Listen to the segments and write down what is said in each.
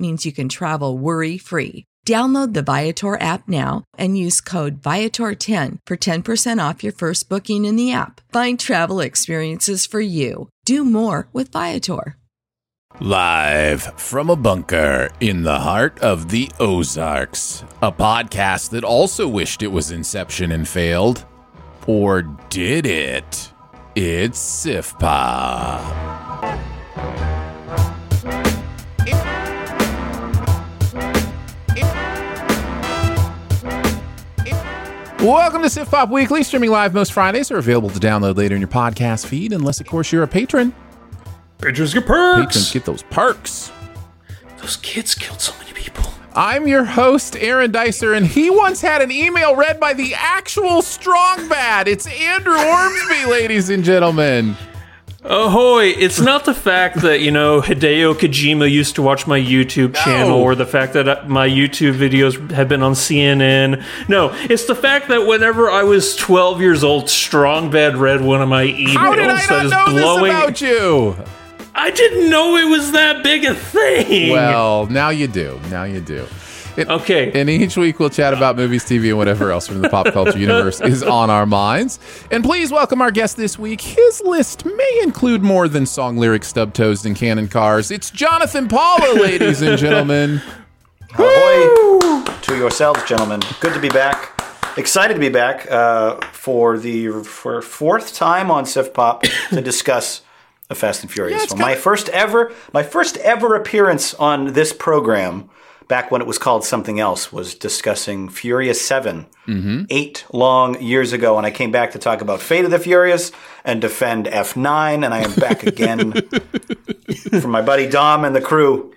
means you can travel worry free. Download the Viator app now and use code Viator10 for 10% off your first booking in the app. Find travel experiences for you. Do more with Viator. Live from a bunker in the heart of the Ozarks, a podcast that also wished it was Inception and failed. Or did it? It's SIFPA. Welcome to Sif Pop Weekly, streaming live most Fridays, are available to download later in your podcast feed, unless, of course, you're a patron. Patrons get perks. Patrons get those perks. Those kids killed so many people. I'm your host, Aaron Dicer, and he once had an email read by the actual Strong Bad. It's Andrew Ormsby, ladies and gentlemen. Ahoy! It's not the fact that, you know, Hideo Kojima used to watch my YouTube channel or the fact that uh, my YouTube videos have been on CNN. No, it's the fact that whenever I was 12 years old, Strong Bad read one of my emails How did I not is know blowing. about you? I didn't know it was that big a thing. Well, now you do. Now you do. It- Okay. And each week we'll chat about movies, TV, and whatever else from the pop culture universe is on our minds. And please welcome our guest this week. His list may include more than song lyrics, stub toes, and cannon cars. It's Jonathan Paula, ladies and gentlemen. Ahoy to yourselves, gentlemen. Good to be back. Excited to be back uh, for the for fourth time on Sif Pop to discuss a Fast and Furious Yeah, film. My kinda- first ever, my first ever appearance on this program, back when it was called something else, was discussing Furious 7 Mm-hmm. eight long years ago, and I came back to talk about Fate of the Furious and defend F9, and I am back again from my buddy Dom and the crew.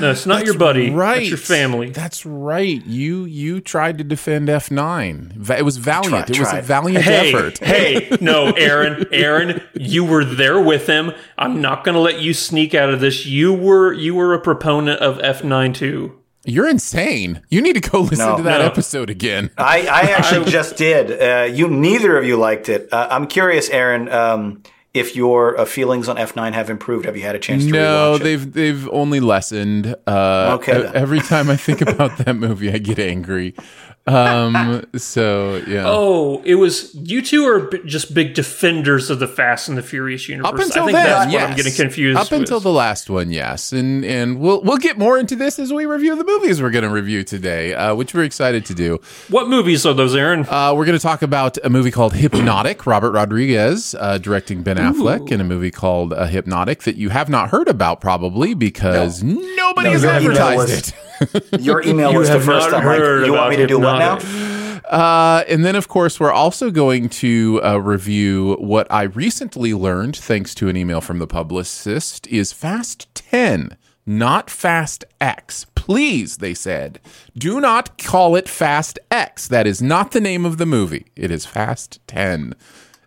No, it's not your buddy. Right. That's your family. That's right. You you tried to defend F9. It was valiant. Tried, it was a valiant Hey, effort. hey, no, Aaron, Aaron, you were there with him. I'm not going to let you sneak out of this. You were you were a proponent of F9 too. You're insane. You need to go listen No. to that No. episode again. I, I actually just did. Uh, you neither of you liked it. Uh, I'm curious, Aaron, um, if your uh, feelings on F9 have improved. Have you had a chance to No, they've they've only lessened. Uh, Okay, then. Every time I think about that movie, I get angry. Um, so yeah. Oh, it was you two are b- just big defenders of the Fast and the Furious universe. Up until I think then, that's yes. what I'm getting confused. Up until the last one, yes, and and we'll we'll get more into this as we review the movies we're going to review today, uh, which we're excited to do. what movies are those, Aaron? Uh, we're going to talk about a movie called Hypnotic, Robert Rodriguez uh, directing Ben Affleck, in a movie called uh, Hypnotic that you have not heard about probably because nobody No, has advertised was- it. Your email You was the first not time. Like, you want me to do what now? Uh, and then, of course, we're also going to uh, review what I recently learned, thanks to an email from the publicist, is Fast 10, not Fast X. Please, they said, do not call it Fast X. That is not the name of the movie. It is Fast 10.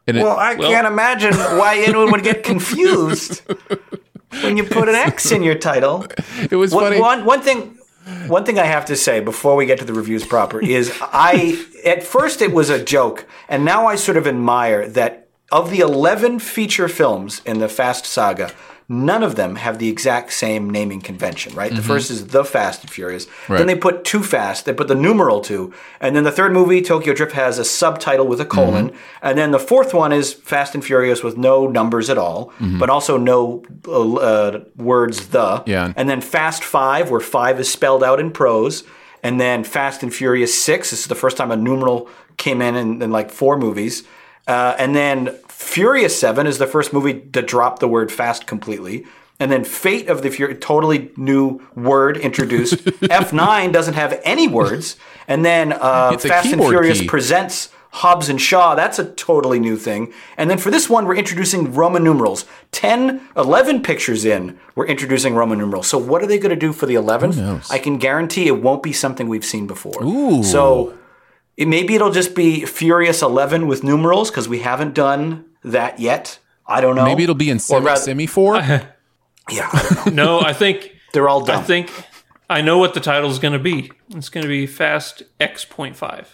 And it- Well, I can't imagine why anyone would get confused when you put an X in your title. it was One, funny. one, one thing. One thing I have to say before we get to the reviews proper is I at first it was a joke and now I sort of admire that of the 11 feature films in the Fast saga none of them have the exact same naming convention, right? The first is The Fast and Furious. Then they put Too Fast, they put the numeral 2, and then the third movie Tokyo Drift has a subtitle with a colon, and then the fourth one is Fast and Furious with no numbers at all, but also no uh, uh, words the. Yeah. And then Fast Five, where five is spelled out in prose. And then Fast and Furious Six. This is the first time a numeral came in in, in like four movies. Uh, and then Furious Seven is the first movie to drop the word fast completely. And then Fate of the Fury, totally new word introduced. F9 doesn't have any words. And then uh, Fast and Furious key. presents Hobbs and Shaw. That's a totally new thing. And then for this one, we're introducing Roman numerals. 10, 11 pictures in, we're introducing Roman numerals. So what are they going to do for the 11th? I can guarantee it won't be something we've seen before. Ooh. So it, maybe it'll just be Furious 11 with numerals because we haven't done that yet. I don't know. Maybe it'll be in Or semi, rather- semi four. Yeah, I. No, I think They're all done. I think I know what the title's going to be. It's going to be Fast X.5.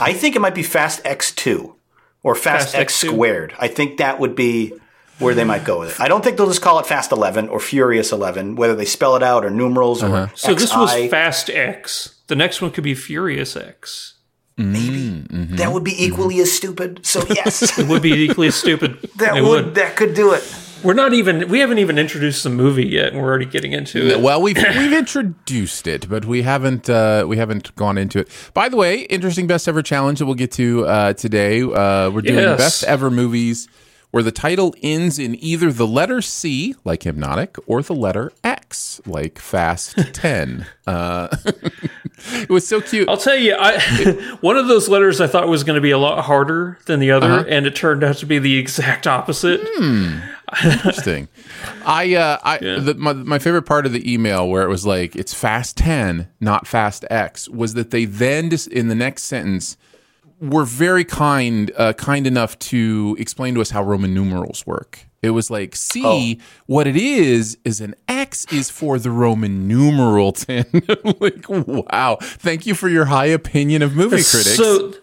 I think it might be Fast X2 or Fast, Fast X X2. squared. I think that would be where they might go with it. I don't think they'll just call it Fast 11 or Furious 11, whether they spell it out or numerals Uh-huh. or So this was Fast X. The next one could be Furious X. that would be equally as stupid. So yes, It would be equally as stupid. that It would, that could do it. We're not even. We haven't even introduced the movie yet, and we're already getting into it. Well, we've we've introduced it, but we haven't uh, we haven't gone into it. By the way, interesting best ever challenge that we'll get to uh, today. Uh, we're doing Yes. best ever movies where the title ends in either the letter C, like hypnotic, or the letter X, like Fast Ten. Uh, it was so cute. I'll tell you, I one of those letters I thought was going to be a lot harder than the other, Uh-huh. and it turned out to be the exact opposite. Hmm. Interesting. I uh I the, my my favorite part of the email where it was like it's fast 10, not fast X was that they then just in the next sentence were very kind uh kind enough to explain to us how Roman numerals work. It was like, see, what it is is an X is for the Roman numeral 10. like, wow. Thank you for your high opinion of movie critics. So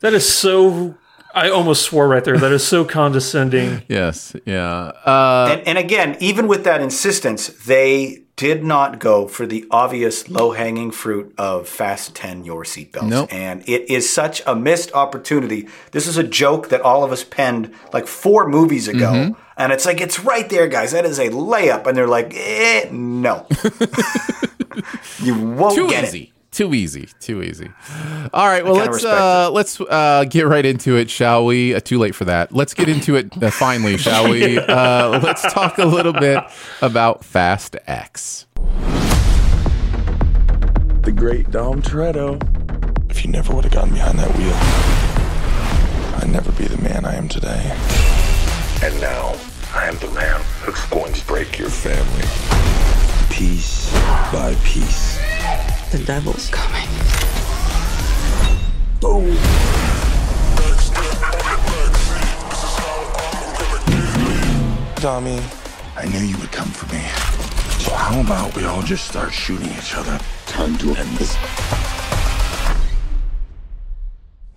that is so. I almost swore right there. That is so condescending. yes, yeah. Uh And, and again, even with that insistence, they did not go for the obvious low hanging fruit of Fast 10 Your Seatbelts. Nope. And it is such a missed opportunity. This is a joke that all of us penned like four movies ago. Mm-hmm. And it's like, it's right there, guys. That is a layup. And they're like, eh, no. you won't too get easy. it. Too easy. Too easy. All right. Well, let's respect uh, let's uh, get right into it, shall we? Uh, too late for that. Let's get into it uh, finally, shall we? Uh, let's talk a little bit about Fast X. The great Dom Toretto. If you never would have gotten behind that wheel, I'd never be the man I am today. And now, I am the man who's going to break your family. Piece by piece. The devil's coming. Boom. Tommy, I knew you would come for me. So how about we all just start shooting each other? Time to end this.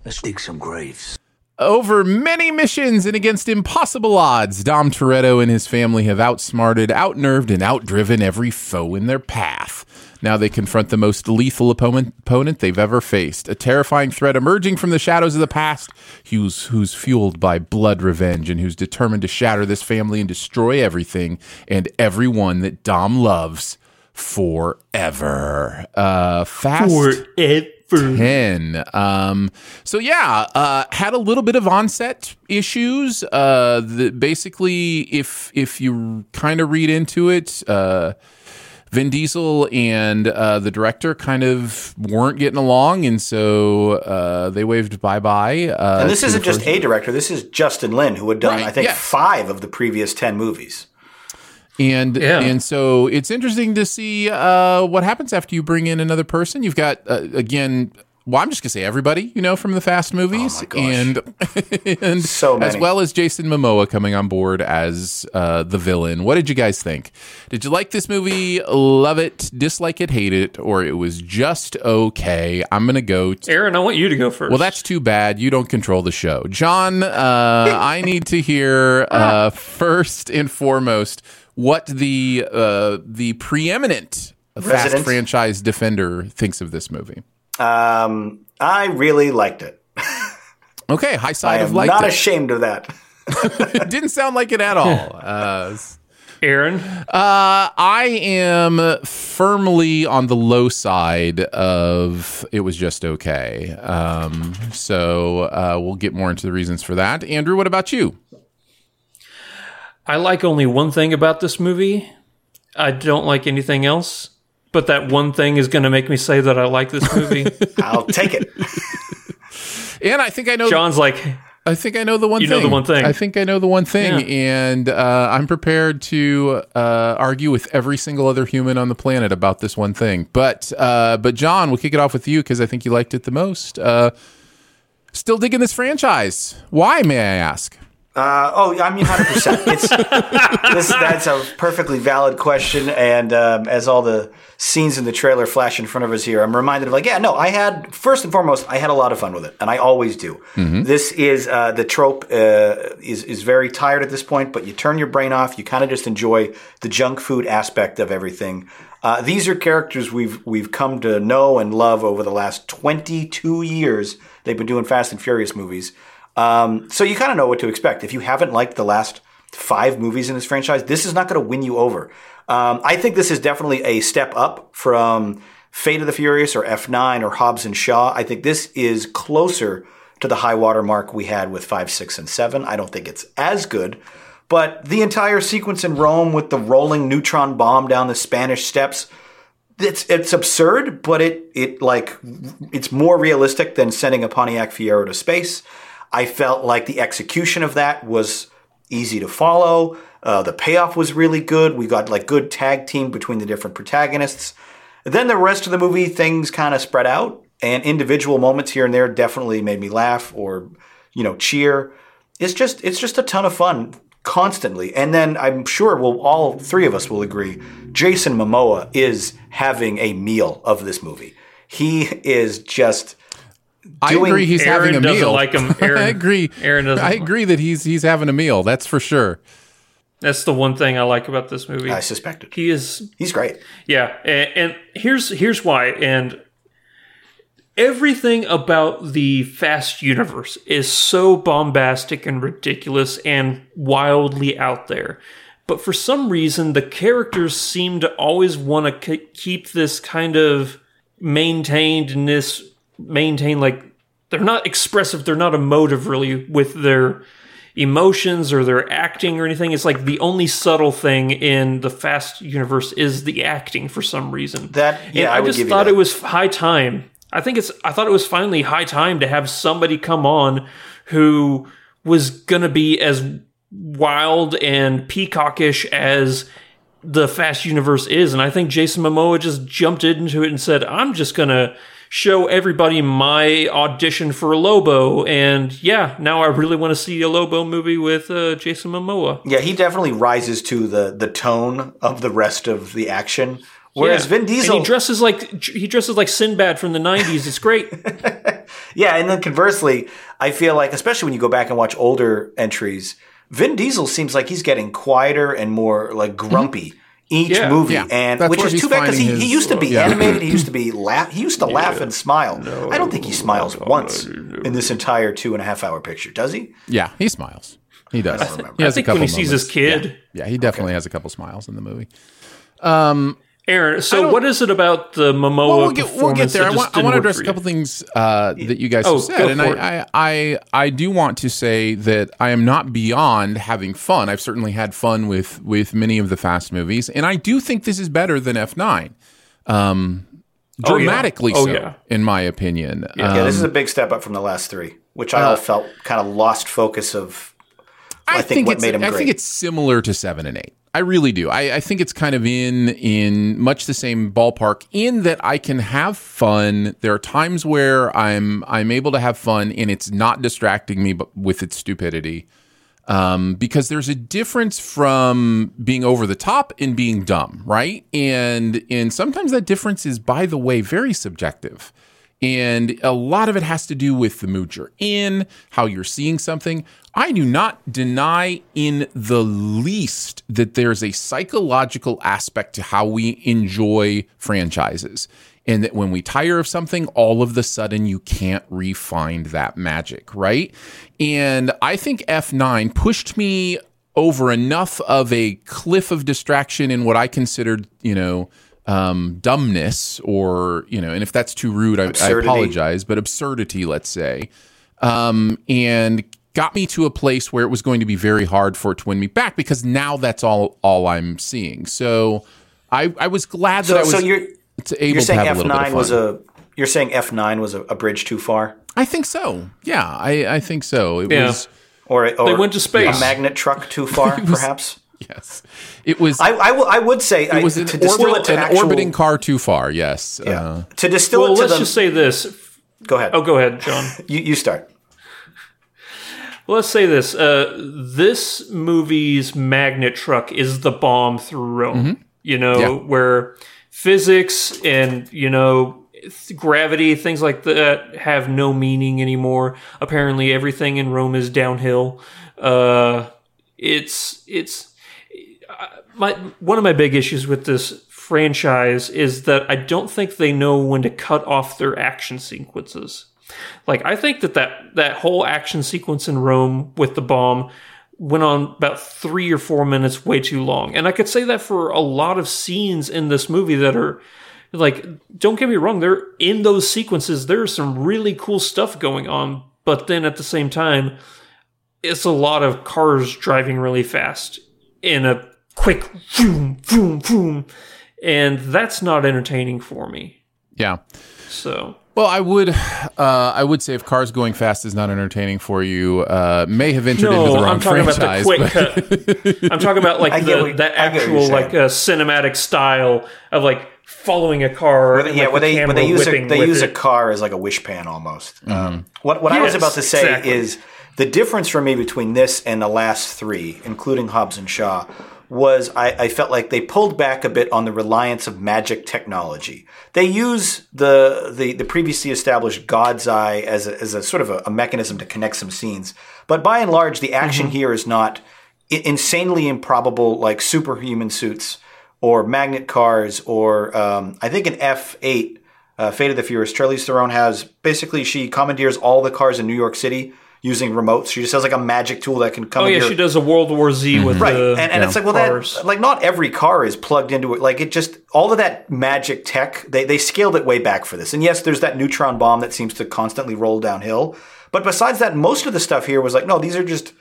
Let's dig some graves. Over many missions and against impossible odds, Dom Toretto and his family have outsmarted, outnerved, and outdriven every foe in their path. Now they confront the most lethal opponent, opponent they've ever faced, a terrifying threat emerging from the shadows of the past, who's, who's fueled by blood revenge and who's determined to shatter this family and destroy everything and everyone that Dom loves forever. Uh, fast. Forever. 10 um so yeah uh had a little bit of onset issues uh the, basically if if you kind of read into it uh Vin Diesel and uh, the director kind of weren't getting along, and so uh, they waved bye bye. Uh, And this isn't just a director. This is Justin Lin, who had done, Right, I think, yes. five of the previous 10 movies. and Yeah. and so it's interesting to see uh, what happens after you bring in another person. You've got uh, again. Well, I'm just gonna say everybody, you know, from the Fast movies, Oh and and So as well as Jason Momoa coming on board as uh, the villain. What did you guys think? Did you like this movie? Love it? Dislike it? Hate it? Or it was just okay? I'm gonna go. To, Aaron, I want you to go first. well, that's too bad. You don't control the show, Jon. Uh, I need to hear uh, first and foremost what the uh, the preeminent Fast franchise defender thinks of this movie. Um, I really liked it. Okay, high I side of am not it. ashamed of that. it didn't sound like it at all. Uh, Aaron. Uh, I am firmly on the low side of it was just okay. Um, so uh, we'll get more into the reasons for that. Andrew, what about you? I like only one thing about this movie, I don't like anything else. But that one thing is going to make me say that I like this movie. I'll take it. And I think I know. Jon's like, I think I know the one. You thing. know the one thing. I think I know the one thing, Yeah. and uh, I'm prepared to uh, argue with every single other human on the planet about this one thing. But uh, but Jon, we'll kick it off with you because I think you liked it the most. Uh, still digging this franchise. Why, may I ask? Uh, oh, I mean, hundred percent. It's this. That's a perfectly valid question, and um, as all the scenes in the trailer flash in front of us here, I'm reminded of like, yeah, no, I had first and foremost, I had a lot of fun with it, and I always do. This is uh, the trope uh, is is very tired at this point, but you turn your brain off, you kind of just enjoy the junk food aspect of everything. Uh, these are characters we've we've come to know and love over the last 22 years. They've been doing Fast and Furious movies. Um, so you kind of know what to expect. If you haven't liked the last five movies in this franchise, this is not going to win you over. Um, I think this is definitely a step up from Fate of the Furious or F9 or Hobbs and Shaw. I think this is closer to the high water mark we had with 5, 6, and 7. I don't think it's as good. But the entire sequence in Rome with the rolling neutron bomb down the Spanish steps, it's it's absurd, but it it like it's more realistic than sending a Pontiac Fiero to space. I felt like the execution of that was easy to follow. Uh, the payoff was really good. We got like good tag team between the different protagonists. Then the rest of the movie, things kind of spread out, and individual moments here and there definitely made me laugh or you know cheer. It's just it's just a ton of fun constantly. And then I'm sure we'll all three of us will agree. Jason Momoa is having a meal of this movie. He is just I agree. He's Aaron having a doesn't meal. like him. Aaron- I agree. Aaron doesn't I like- agree that he's he's having a meal. That's for sure. that's the one thing I like about this movie. I suspected. He is He's great. Yeah, and, and here's here's why. And everything about the Fast universe is so bombastic and ridiculous and wildly out there. But for some reason, the characters seem to always want to keep this kind of maintained in this maintain like they're not expressive, they're not emotive really with their emotions or their acting or anything. It's like the only subtle thing in the Fast universe is the acting for some reason. That- yeah, and I I, just thought it was high time. I think it's. I thought it was finally high time to have somebody come on who was gonna be as wild and peacockish as the Fast universe is, and I think Jason Momoa just jumped into it and said, "I'm just gonna." Show everybody my audition for Lobo, and yeah, now I really want to see a Lobo movie with uh, Jason Momoa. Yeah, he definitely rises to the the tone of the rest of the action. Whereas Yeah. Vin Diesel, and he dresses like he dresses like Sinbad from the '90s. It's great. yeah, and then conversely, I feel like, especially when you go back and watch older entries, Vin Diesel seems like he's getting quieter and more like grumpy each Yeah. movie, Yeah, and that's which is too bad because he, finding he used to be uh, yeah. animated. He used to be laugh. He used to laugh and smile. I don't think he smiles once in this entire two and a half hour picture. Does he? Yeah, he smiles. He does. remember. He I has a think when couple he sees his kid, Yeah, he definitely has a couple smiles in the movie. Um, Aaron. So what is it about the Momoa Well, we'll get, we'll get performance there. that I just want, I didn't want to address a you? couple things uh, that you guys Oh, have said, and. I, I, I, I do want to say that I am not beyond having fun. I've certainly had fun with with many of the Fast movies, and I do think this is better than F nine. Um, Oh, yeah. dramatically Oh, so, yeah. in my opinion. Yeah, Um, this is a big step up from the last three, which I all felt kind of lost focus of. I think what made him I great. think it's similar to seven and eight. I really do. I, I think it's kind of in in much the same ballpark in that I can have fun. There are times where I'm I'm able to have fun and it's not distracting me but with its stupidity. Um, because there's a difference from being over the top and being dumb, right? And and sometimes that difference is, by the way, very subjective. And a lot of it has to do with the mood you're in, how you're seeing something. I do not deny in the least that there's a psychological aspect to how we enjoy franchises. And that when we tire of something, all of the sudden you can't re-find that magic, right? And I think F9 pushed me over enough of a cliff of distraction in what I considered, you know, um, dumbness or, you know, and if that's too rude, I, I apologize, but absurdity, let's say, um, and got me to a place where it was going to be very hard for it to win me back because now that's all all I'm seeing. So I, I was glad that So, I was so you're to able you're saying to have F a little bit of nine was a you're saying F nine was a, a bridge too far, I think so. Yeah, I, I think so. It Yeah. was or, or They went to space. a magnet truck too far, perhaps. yes. It was I, I, would say I, it was an, to distill orbit, it to an actual, orbiting car too far. Yes. Yeah. Uh, to distill Well, it to let's the, just say this. go ahead. Oh, go ahead, Jon. You, you start. Well, let's say this. Uh, this movie's magnet truck is the bomb through Rome. You know, Yeah. where physics and, you know, th- gravity, things like that have no meaning anymore. Apparently, everything in Rome is downhill. Uh, it's, it's, my, one of my big issues with this franchise is that I don't think they know when to cut off their action sequences. Like I think that that, that whole action sequence in Rome with the bomb went on about three or four minutes way too long. And I could say that for a lot of scenes in this movie that are like don't get me wrong, there in those sequences there's some really cool stuff going on, but then at the same time, it's a lot of cars driving really fast in a quick boom, boom, boom. And that's not entertaining for me. yeah. So Well, I would, uh, I would say if cars going fast is not entertaining for you, uh, may have entered into the no, wrong I'm talking franchise. about the quick cut. I'm talking about like the, what- that I get what you're actual like uh, cinematic style of like following a car. and, yeah, like, where the they where camera they use a, whipping they with use a car as like a wish pan almost. Um, what what I was about to say exactly. is the difference for me between this and the last three, including Hobbs and Shaw, was I, I felt like they pulled back a bit on the reliance of magic technology. They use the the, the previously established God's Eye as a, as a sort of a, a mechanism to connect some scenes, but by and large, the action here is not i- insanely improbable like superhuman suits or magnet cars or um, I think an F eight, uh, Fate of the Furious, Charlize Theron has. Basically she commandeers all the cars in New York City using remotes. She just has like a magic tool that can come. Oh commandeer. yeah, she does a World War Z mm-hmm. with Right, the and, and it's like well, cars. that like not every car is plugged into it. Like it just all of that magic tech. They they scaled it way back for this. And yes, there's that neutron bomb that seems to constantly roll downhill. But besides that, most of the stuff here was like no, these are just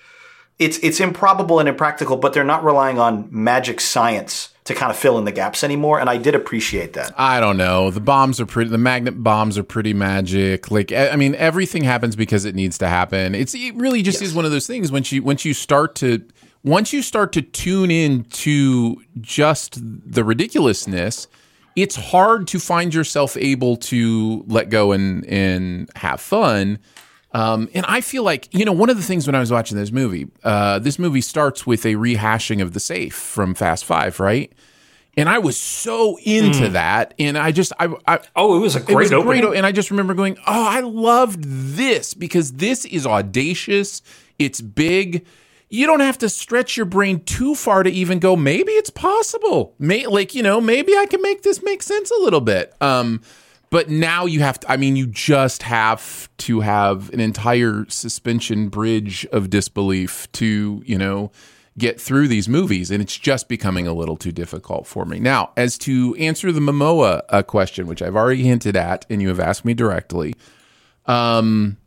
it's it's improbable and impractical. But they're not relying on magic science to kind of fill in the gaps anymore. And I did appreciate that. I don't know. The bombs are pretty. The magnet bombs are pretty magic. Like I mean, everything happens because it needs to happen. It's it really just is one of those things. Once you once you start to once you start to tune in to just the ridiculousness, it's hard to find yourself able to let go and and have fun. Um, and I feel like, you know, one of the things when I was watching this movie, uh, this movie starts with a rehashing of the safe from Fast Five, right? And I was so into that, and I just, I, I oh, it was a great was opening. great, and I just remember going, oh, I loved this because this is audacious. It's big. You don't have to stretch your brain too far to even go. Maybe it's possible. May like you know, maybe I can make this make sense a little bit. Um, but now you have to. I mean, you just have to have an entire suspension bridge of disbelief to you know get through these movies, and it's just becoming a little too difficult for me. Now, as to answer the Momoa uh, question, which I've already hinted at, and you have asked me directly, um,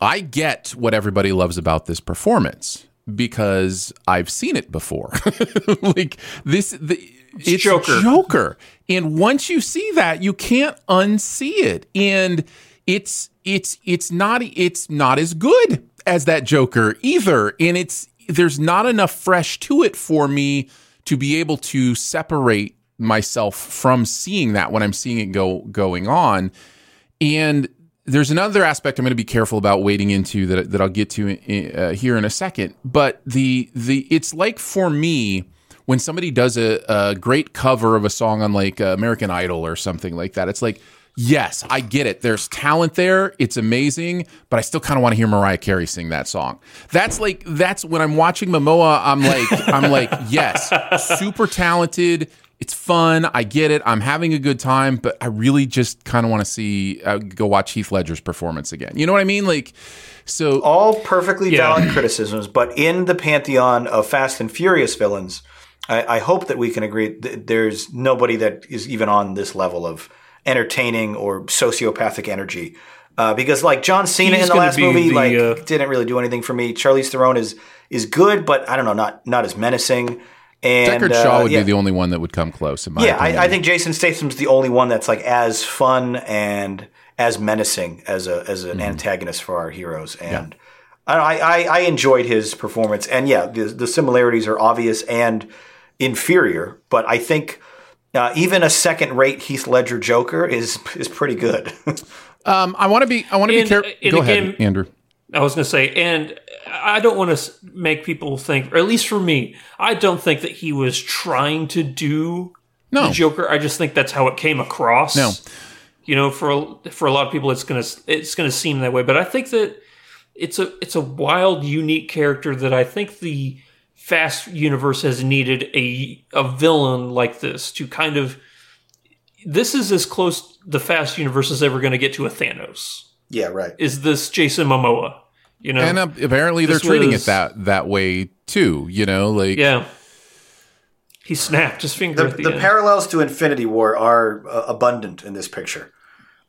I get what everybody loves about this performance because I've seen it before. like this, the, it's Joker. Joker, and once you see that, you can't unsee it, and it's it's it's not it's not as good as that Joker either, and it's there's not enough fresh to it for me to be able to separate myself from seeing that when I'm seeing it go going on. And there's another aspect I'm going to be careful about wading into that that I'll get to uh, here in a second. But the the it's like for me when somebody does a, a great cover of a song on like uh, American Idol or something like that. It's like yes, I get it. There's talent there. It's amazing, but I still kind of want to hear Mariah Carey sing that song. That's like that's when I'm watching Momoa. I'm like I'm like yes, super talented. It's fun. I get it. I'm having a good time, but I really just kind of want to see uh, go watch Heath Ledger's performance again. You know what I mean? Like, so all perfectly Yeah. valid criticisms, but in the pantheon of Fast and Furious villains, I, I hope that we can agree that there's nobody that is even on this level of entertaining or sociopathic energy. Uh, because like John Cena He's in the last movie, the, like uh, didn't really do anything for me. Charlize Theron is is good, but I don't know, not not as menacing. And Deckard Shaw uh, would yeah. be the only one that would come close. In my Yeah, opinion. I, I think Jason Statham's the only one that's like as fun and as menacing as a as Mm-hmm. an antagonist for our heroes. And I, I I enjoyed his performance. And yeah, the, the similarities are obvious and inferior. But I think uh, even a second rate Heath Ledger Joker is is pretty good. Um, I want to be. I want to be careful. Go again- ahead, Andrew. I was going to say, and I don't want to make people think, or at least for me, I don't think that he was trying to do No. the Joker. I just think that's how it came across. No. you know, for a, for a lot of people, it's gonna it's gonna seem that way. But I think that it's a it's a wild, unique character that I think the Fast universe has needed a a villain like this to kind of. This is as close the Fast universe is ever going to get to a Thanos. yeah, right. Is this Jason Momoa? You know, And uh, apparently they're treating was- it that that way too. You know, like yeah. He snapped his finger The, at the, the end. parallels to Infinity War are uh, abundant in this picture.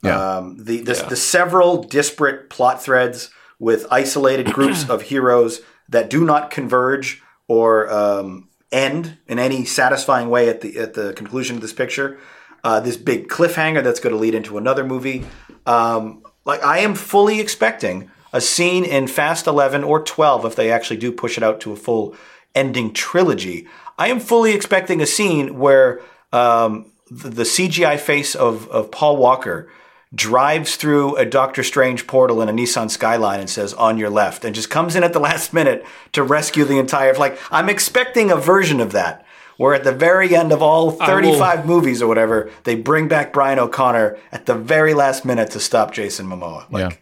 Yeah. Um, the, the, the several disparate plot threads with isolated groups of heroes that do not converge or um, end in any satisfying way at the at the conclusion of this picture. Uh, this big cliffhanger that's going to lead into another movie. Um, like I am fully expecting a scene in Fast Eleven or Twelve if they actually do push it out to a full ending trilogy. I am fully expecting a scene where um, the, the CGI face of, of Paul Walker drives through a Doctor Strange portal in a Nissan Skyline and says "on your left" and just comes in at the last minute to rescue the entire. Like I'm expecting a version of that. Where at the very end of all 35 movies or whatever, they bring back Brian O'Connor at the very last minute to stop Jason Momoa. Like, Yeah.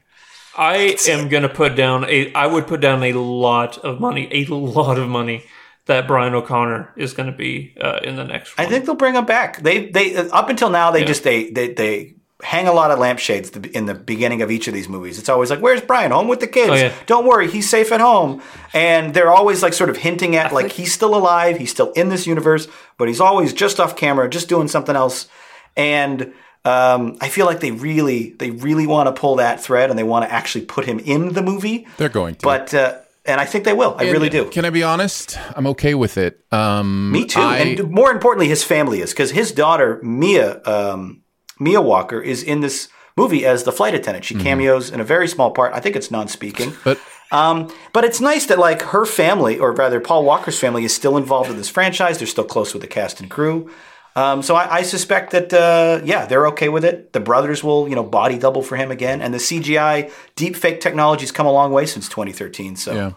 I am going to put down a. I would put down a lot of money, a lot of money, that Brian O'Connor is going to be uh, in the next. I think they'll bring him back. They they up until now they just they they they hang a lot of lampshades in the beginning of each of these movies. It's always like, "Where's Brian? Home with the kids? Oh, yeah. Don't worry, he's safe at home." And they're always like sort of hinting at like he's still alive, he's still in this universe, but he's always just off camera, just doing something else. And um, I feel like they really they really want to pull that thread and they want to actually put him in the movie. they're going to. But uh, and I think they will. I really do. Can I be honest? I'm okay with it. Um, Me too. I- and more importantly, his family is because his daughter Mia um, Mia Walker is in this movie as the flight attendant. She cameos in a very small part. I think it's non-speaking. but Um, but it's nice that like her family, or rather Paul Walker's family, is still involved in this franchise. They're still close with the cast and crew. Um, so I, I suspect that uh, yeah, they're okay with it. The brothers will you know body double for him again, and the CGI deep fake technology's come a long way since 2013. So Yeah.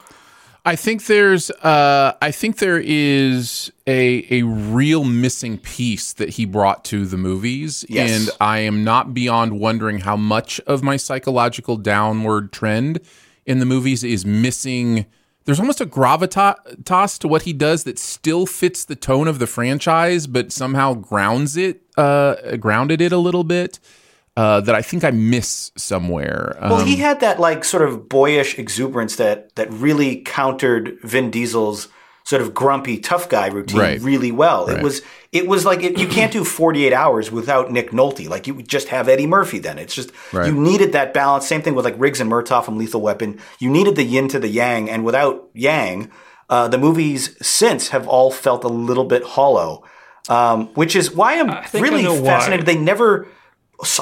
I think there's uh I think there is a a real missing piece that he brought to the movies. Yes. and I am not beyond wondering how much of my psychological downward trend in the movies is missing. There's almost a gravitas to what he does that still fits the tone of the franchise but somehow grounds it uh grounded it a little bit uh that I think I miss somewhere. Um, Well, he had that like sort of boyish exuberance that that really countered Vin Diesel's sort of grumpy tough guy routine Right. really well. It was it was like it, you can't do 48 hours without Nick Nolte. Like you would just have Eddie Murphy then. It's just Right. you needed that balance. Same thing with like Riggs and Murtaugh from Lethal Weapon. You needed the yin to the yang and without yang, uh, the movies since have all felt a little bit hollow. Um, which is why I'm really know why. fascinated. They never so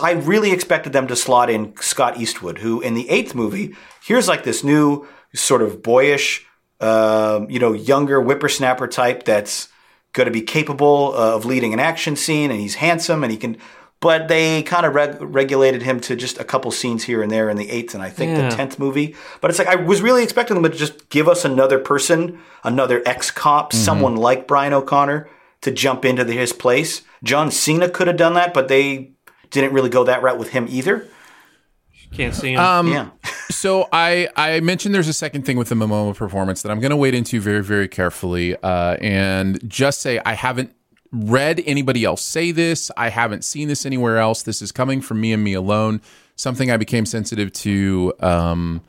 I really expected them to slot in Scott Eastwood, who in the eighth movie, here's like this new sort of boyish, um, you know, younger whippersnapper type that's going to be capable uh, of leading an action scene, and he's handsome and he can. But they kind of reg- regulated him to just a couple scenes here and there in the eighth and I think Yeah. the tenth movie. But it's like I was really expecting them to just give us another person, another ex cop, someone like Brian O'Connor to jump into the, his place. John Cena could have done that, but they didn't really go that route with him either. Can't see him. Um, yeah. so I I mentioned there's a second thing with the Momoa performance that I'm going to wade into very very carefully uh, and just say I haven't read anybody else say this. I haven't seen this anywhere else. This is coming from me and me alone. Something I became sensitive to um,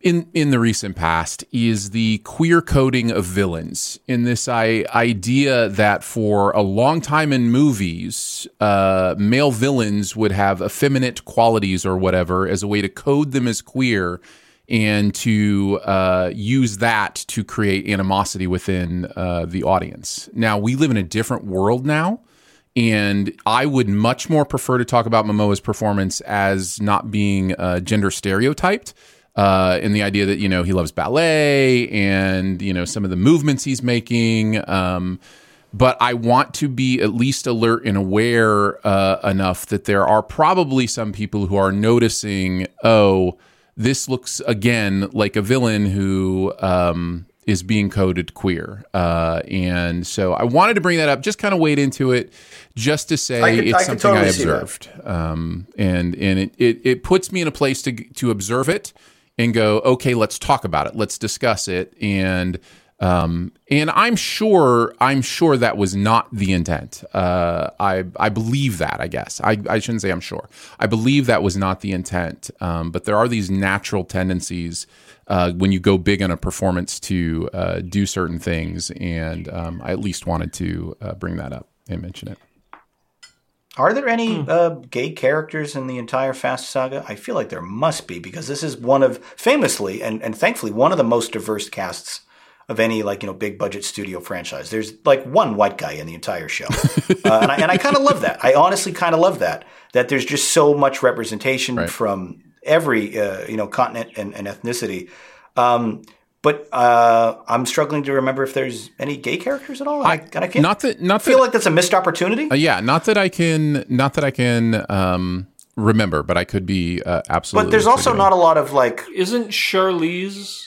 in in the recent past is the queer coding of villains. In this I, idea that for a long time in movies, uh, male villains would have effeminate qualities or whatever as a way to code them as queer and to uh, use that to create animosity within uh, the audience. Now, we live in a different world now. And I would much more prefer to talk about Momoa's performance as not being uh, gender stereotyped. Uh, in the idea that you know he loves ballet and you know some of the movements he's making, um, but I want to be at least alert and aware uh, enough that there are probably some people who are noticing, oh, this looks again like a villain who um, is being coded queer. Uh, and so I wanted to bring that up, just kind of wade into it, just to say I could- it's I something totally I observed. Um, and and it, it, it puts me in a place to, to observe it and go, okay, let's talk about it. Let's discuss it. And um, and I'm sure I'm sure that was not the intent. Uh, I I believe that. I guess I, I shouldn't say I'm sure. I believe that was not the intent. Um, but there are these natural tendencies uh, when you go big on a performance to uh, do certain things, and um, I at least wanted to uh, bring that up and mention it. Are there any uh, gay characters in the entire Fast saga? I feel like there must be because this is one of famously and, and thankfully one of the most diverse casts of any like you know big budget studio franchise. There's like one white guy in the entire show, uh, and I, and I kind of love that. I honestly kind of love that that there's just so much representation Right. from every uh, you know continent and, and ethnicity. Um, but uh, I'm struggling to remember if there's any gay characters at all. And I, and I can't Not that not feel that like that's a missed opportunity. Uh, yeah, not that I can, not that I can um, remember, but I could be uh, absolutely. but there's also not a lot of like Isn't Charlize?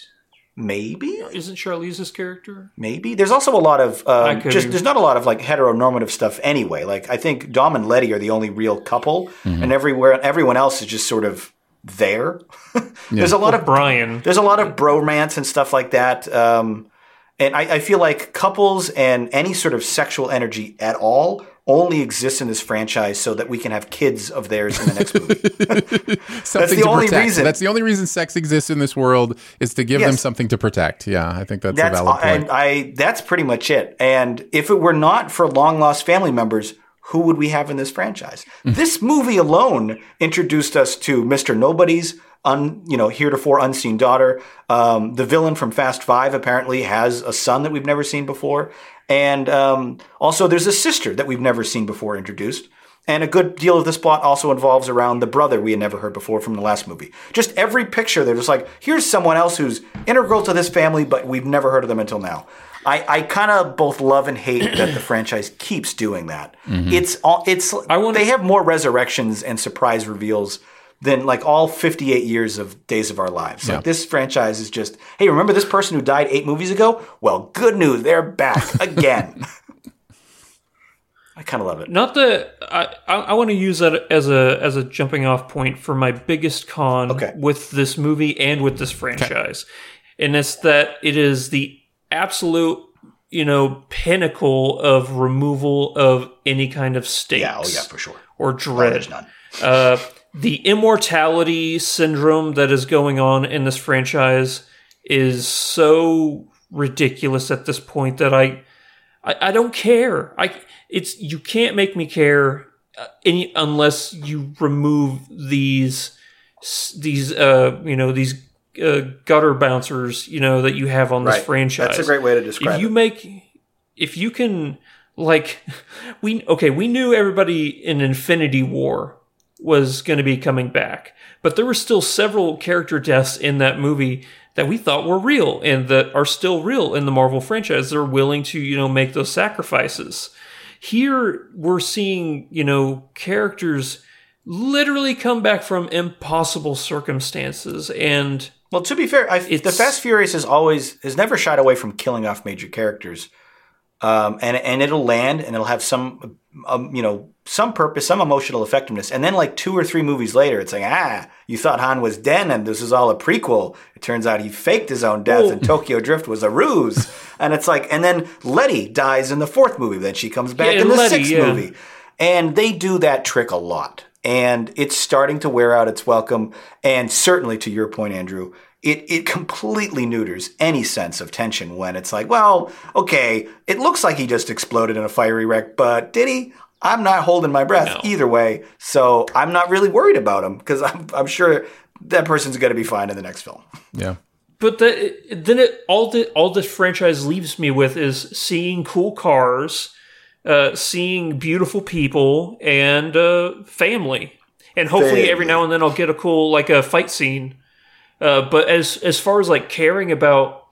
maybe Isn't Charlize's character? maybe there's also a lot of um, just there's not a lot of like heteronormative stuff anyway like i think dom and letty are the only real couple Mm-hmm. and everywhere everyone else is just sort of there there's a lot of Brian. there's a lot of bromance and stuff like that um, and I, I feel like couples and any sort of sexual energy at all only exists in this franchise so that we can have kids of theirs in the next movie something the only protect. reason. That's the only reason sex exists in this world is to give them something to protect. Yeah, I think that's, That's a valid point. and I that's pretty much it. And if it were not for long lost family members, who would we have in this franchise? Hmm. this movie alone introduced us to Mr. Nobody's un, you know, heretofore unseen daughter. Um, the villain from Fast Five apparently has a son that we've never seen before, and um, also there's a sister that we've never seen before introduced. And a good deal of this plot also involves around the brother we had never heard before from the last movie. Just every picture, they're just like, here's someone else who's integral to this family, but we've never heard of them until now. I, I kind of both love and hate that the franchise keeps doing that. Mm-hmm. It's all it's I wanna- they have more resurrections and surprise reveals than like all 58 years of Days of Our Lives. Yeah. Like this franchise is just, hey, remember this person who died eight movies ago? Well, good news, they're back again. I kind of love it. Not that I, I, I want to use that as a as a jumping off point for my biggest con Okay. with this movie and with this franchise, and it's that it is the absolute you know pinnacle of removal of any kind of stakes Yeah, oh yeah, for sure. or dread. there's none. Uh, the immortality syndrome that is going on in this franchise is so ridiculous at this point that I, I, I don't care. I it's you can't make me care uh, any unless you remove these these uh you know these uh, gutter bouncers you know that you have on this Right. franchise. That's a great way to describe it. If you it. make if you can like we okay we knew everybody in Infinity War was going to be coming back but there were still several character deaths in that movie that we thought were real and that are still real in the Marvel franchise they're willing to you know make those sacrifices here we're seeing you know characters literally come back from impossible circumstances and Well, to be fair, I, the Fast Furious has always has never shied away from killing off major characters, um, and and it'll land and it'll have some, um, you know, some purpose, some emotional effectiveness, and then like two or three movies later, it's like ah, you thought Han was dead and this is all a prequel. It turns out he faked his own death, and Tokyo Drift was a ruse, and it's like, and then Letty dies in the fourth movie, then she comes back Yeah, in the Letty, sixth yeah. movie. And they do that trick a lot. And it's starting to wear out its welcome. And certainly to your point, Andrew, it, it completely neuters any sense of tension when it's like, well, okay, it looks like he just exploded in a fiery wreck, but did he? I'm not holding my breath No. either way. So I'm not really worried about him because I'm, I'm sure that person's going to be fine in the next film. Yeah. But the, then it all the all this franchise leaves me with is seeing cool cars, uh, seeing beautiful people, and uh, family. And hopefully, every now and then, I'll get a cool like a fight scene. Uh, but as as far as like caring about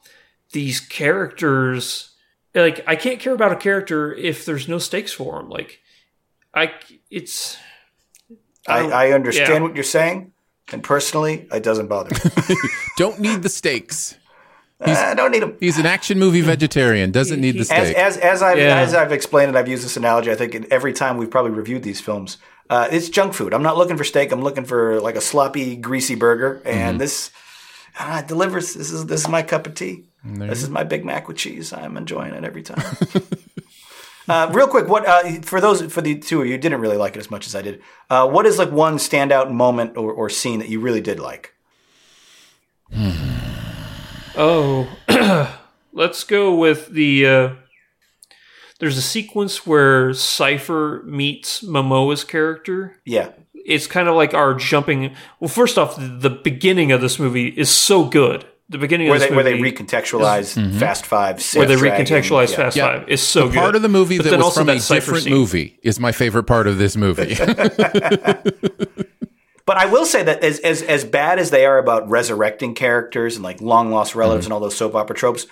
these characters, like I can't care about a character if there's no stakes for them. Like I, it's I, Um, I understand yeah. what you're saying, and personally, it doesn't bother me. Don't need the stakes. I don't need him. He's an action movie vegetarian. Doesn't need the As, steak. as, as, I've, Yeah. as I've explained and I've used this analogy, I think every time we've probably reviewed these films, uh, it's junk food. I'm not looking for steak. I'm looking for like a sloppy, greasy burger. And Mm-hmm. this uh, delivers. This is this is my cup of tea. This is my Big Mac with cheese. I'm enjoying it every time. uh, real quick, what uh, for those for the two of you didn't really like it as much as I did? Uh, what is like one standout moment or, or scene that you really did like? Oh, let's go with the. Uh, there's a sequence where Cipher meets Momoa's character. Yeah, It's kind of like our jumping. Well, first off, the, the beginning of this movie is so good. The beginning where of they this where they movie, recontextualize Fast Five, where they Dragon, recontextualize yeah. Fast Yeah. Five is so the good. part of the movie But that was from a that Cipher different scene. movie is my favorite part of this movie. But I will say that as, as as bad as they are about resurrecting characters and like long lost relatives and all those soap opera tropes,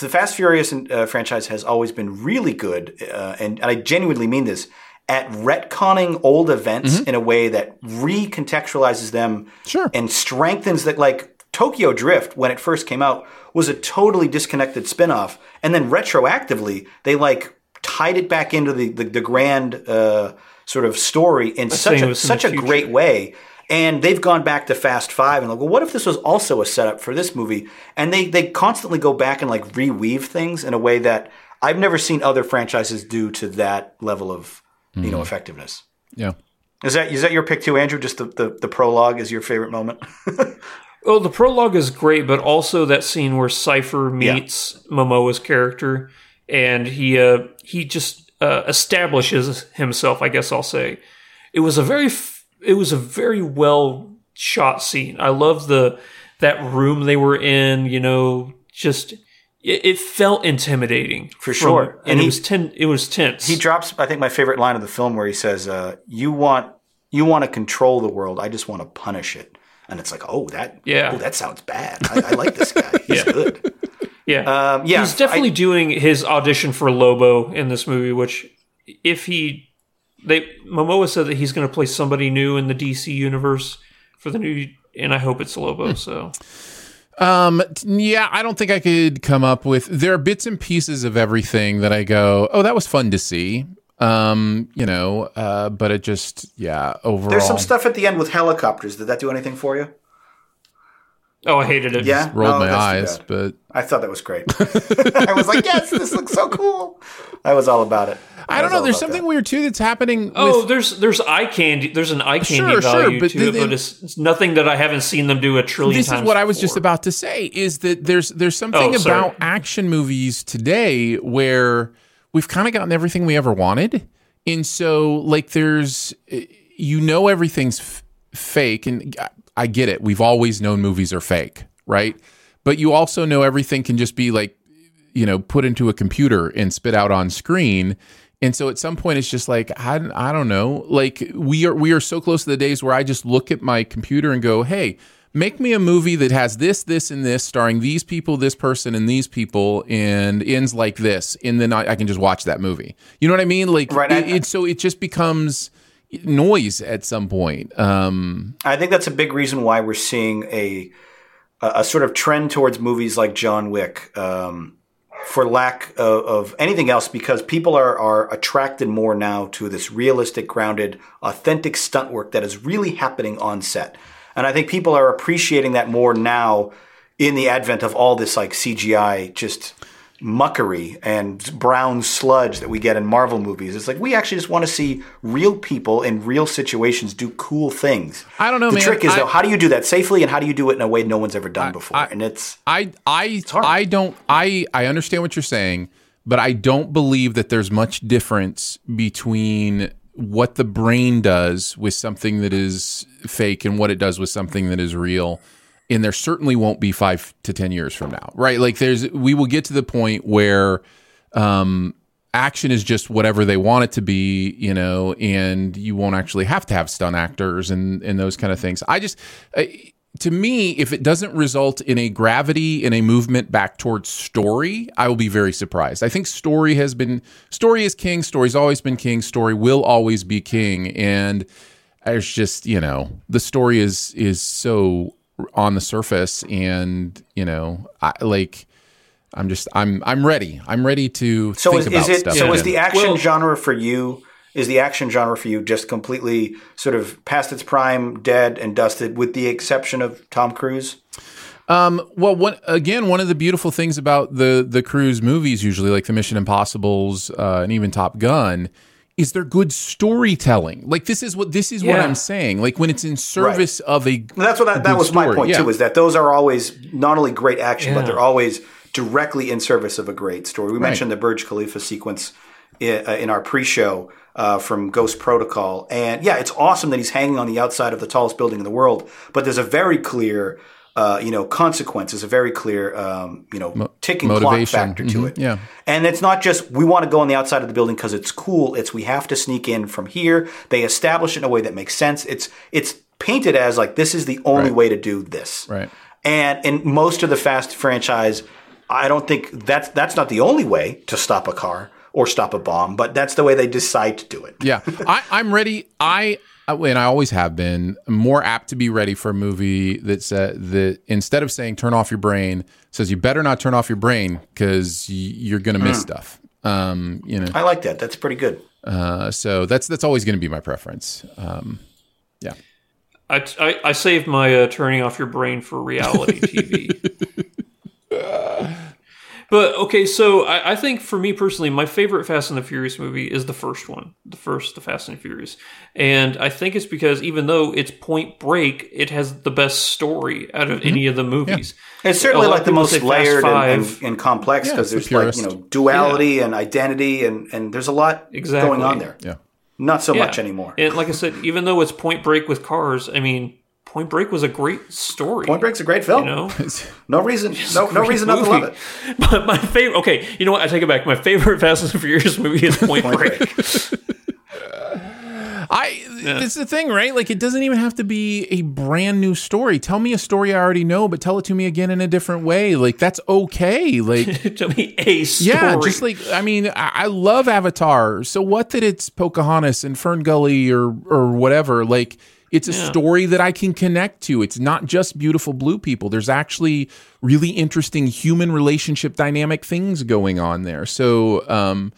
the Fast Furious uh, franchise has always been really good, uh, and, and I genuinely mean this at retconning old events in a way that recontextualizes them Sure. and strengthens that like Tokyo Drift when it first came out was a totally disconnected spin-off and then retroactively they like tied it back into the the, the grand uh, sort of story in such a in such a future. great way and they've gone back to Fast Five and like, well, what if this was also a setup for this movie? And they they constantly go back and like reweave things in a way that I've never seen other franchises do to that level of you Hmm. know effectiveness. yeah. Is that is that your pick too, Andrew? Just the, the, the prologue is your favorite moment? well, the prologue is great, but also that scene where Cipher meets Momoa's character, and he uh, he just uh, establishes himself. I guess I'll say it was a very f- it was a very well shot scene. I love the that room they were in. You know, just it, it felt intimidating For from- sure. and, And it was ten. It was tense. he drops, I think, my favorite line of the film where he says, uh, "You want you want to control the world. I just want to punish it." And it's like, oh, that Yeah. oh, that sounds bad. I, I like this guy. He's good. yeah, Um, yeah, he's definitely I- doing his audition for Lobo in this movie. Which, if he, they Momoa said that he's going to play somebody new in the DC universe for the new, and I hope it's Hmm. Lobo. So Um, yeah, I don't think I could come up with. There are bits and pieces of everything that I go, oh, that was fun to see. Um, you know, uh, but it just, yeah, overall. There's some stuff at the end with helicopters. Did that do anything for you? Oh, I hated it. Yeah, rolled No, my eyes, but I thought that was great. I was like, yes, this looks so cool. I was all about it. I don't know. There's something that. weird too that's happening. Oh, with, there's there's eye candy. There's an eye candy Sure, sure, value but to then- it, but it's, it's nothing that I haven't seen them do a trillion this times. is what I was just about to say is that there's there's something Oh, about action movies today where we've kind of gotten everything we ever wanted, and so like there's eh, you know everything's f- fake, and uh, I- get it. We've always known movies are fake, right? But you also know everything can just be like you know put into a computer and spit out on screen. And so at some point it's just like I, I don't know like we are we are so close to the days where I just look at my computer and go hey make me a movie that has this this and this starring these people this person and these people and ends like this and then I, I can just watch that movie you know what I mean like Right, it, it so it just becomes noise at some point. Um I think that's a big reason why we're seeing a a, sort of trend towards movies like John Wick, um, for lack of, of anything else, because people are are attracted more now to this realistic, grounded, authentic stunt work that is really happening on set, and I think people are appreciating that more now in the advent of all this like CGI just muckery and brown sludge that we get in Marvel movies. It's like we actually just want to see real people in real situations do cool things. I don't know, The man. trick is I- though, how do you do that safely and how do you do it in a way no one's ever done before? I- and it's I I hard. I don't I I understand what you're saying, but I don't believe that there's much difference between what the brain does with something that is fake and what it does with something that is real. And there certainly won't be five to 10 years from now, right? Like, there's, we will get to the point where, um, action is just whatever they want it to be, you know, and you won't actually have to have stunt actors and and those kind of things. I just I, to me, if it doesn't result in a gravity in a movement back towards story, I will be very surprised. I think story has been story is king. Story's always been king. Story will always be king. And it's just you know the story is is so on the surface, and you know I, like I'm just I'm I'm ready. I'm ready to So think is, about is it stuff. so is the action Well- genre for you is the action genre for you just completely sort of past its prime, dead and dusted, with the exception of Tom Cruise? Um, well, one again, one of the beautiful things about the the Cruise movies, usually like the Mission Impossible's uh, and even Top Gun, is they're good storytelling. Like this is what this is what I'm saying. Like when it's in service of a Well, that's what a that, that good was my point Yeah. too. Is that those are always not only great action, but they're always directly in service of a great story. We mentioned the Burj Khalifa sequence in, uh, in our pre-show uh, from Ghost Protocol, and yeah, it's awesome that he's hanging on the outside of the tallest building in the world. But there's a very clear, uh, you know, consequence. There's a very clear, um, you know, ticking clock factor to Mhm. it. Yeah. And it's not just we want to go on the outside of the building because it's cool. It's we have to sneak in from here. They establish it in a way that makes sense. It's it's painted as like this is the only Right. way to do this. Right. And in most of the Fast franchise, I don't think that's that's not the only way to stop a car or stop a bomb, but that's the way they decide to do it. Yeah, I, I'm ready. I and I always have been more apt to be ready for a movie that's uh, that instead of saying turn off your brain says you better not turn off your brain because you're going to miss stuff. Um, you know, I like that. That's pretty good. uh, so that's that's always going to be my preference. Um, yeah. I, I, I saved my uh, turning off your brain for reality TV. but okay, so I, I think for me personally, my favorite Fast and the Furious movie is the first one, the first, the Fast and the Furious, and I think it's because even though it's Point Break, it has the best story out of any of the mm-hmm. movies. It's certainly like the most say Fast layered and, and, and complex Yeah, because the there's like you know duality and identity and and there's a lot Exactly. going on there. Yeah. Not so Yeah. much anymore. And like I said, even though it's Point Break with cars, I mean, Point Break was a great story. Point Break's a great film. you know. No reason, no, no Great reason not to love it. But my favorite, okay, you know what? I take it back. My favorite Fast and Furious movie is Point, Point Break. Break. I it's the thing, right? Like it doesn't even have to be a brand new story. Tell me a story I already know, but tell it to me again in a different way. Like that's okay. Like Tell me a story. Yeah, just like I mean, I, I love Avatar. So what that it's Pocahontas and Fern Gully or or whatever. Like it's a story that I can connect to. It's not just beautiful blue people. There's actually really interesting human relationship dynamic things going on there. So um,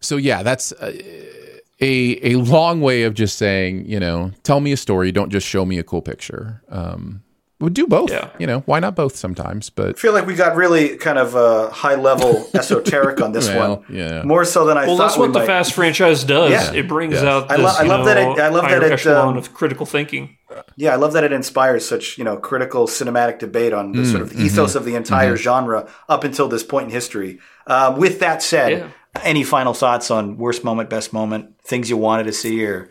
so yeah, that's. Uh, a a long way of just saying, you know, tell me a story. Don't just show me a cool picture. Um, we'll do both. Yeah. You know, why not both sometimes? But I feel like we got really kind of uh, high level esoteric on this Well, one. yeah. More so than I well, thought. Well, that's we what the might. Fast franchise does. Yeah. It brings Yes. out I lo- I you love that it- I love that it, echelon um, of critical thinking. Yeah, I love that it inspires such you know critical cinematic debate on the sort of Mm-hmm. ethos of the entire genre up until this point in history. Um, with that said, Yeah. any final thoughts on worst moment, best moment, things you wanted to see, or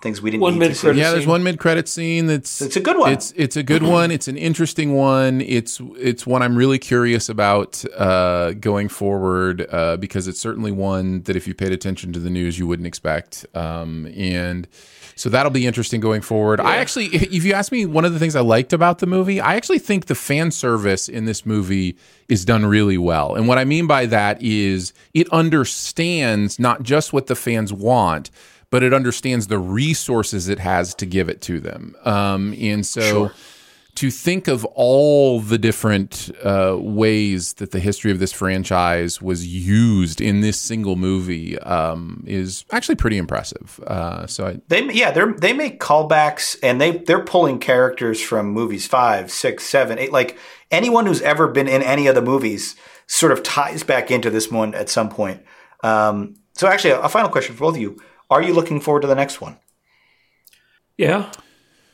things we didn't One need to see? mid-credit yeah, there's one mid credit scene that's It's a good one. It's it's a good one. It's an interesting one. It's it's one I'm really curious about uh, going forward uh, because it's certainly one that if you paid attention to the news you wouldn't expect. Um, and so that'll be interesting going forward. I actually, if you ask me, one of the things I liked about the movie, I actually think the fan service in this movie is done really well. And what I mean by that is it understands not just what the fans want, but it understands the resources it has to give it to them. Um, and so to think of all the different uh, ways that the history of this franchise was used in this single movie um, is actually pretty impressive. Uh, so I, They yeah, they they make callbacks and they they're pulling characters from movies five, six, seven, eight. Like anyone who's ever been in any of the movies sort of ties back into this one at some point. Um, so actually, a, a final question for both of you: Are you looking forward to the next one? Yeah,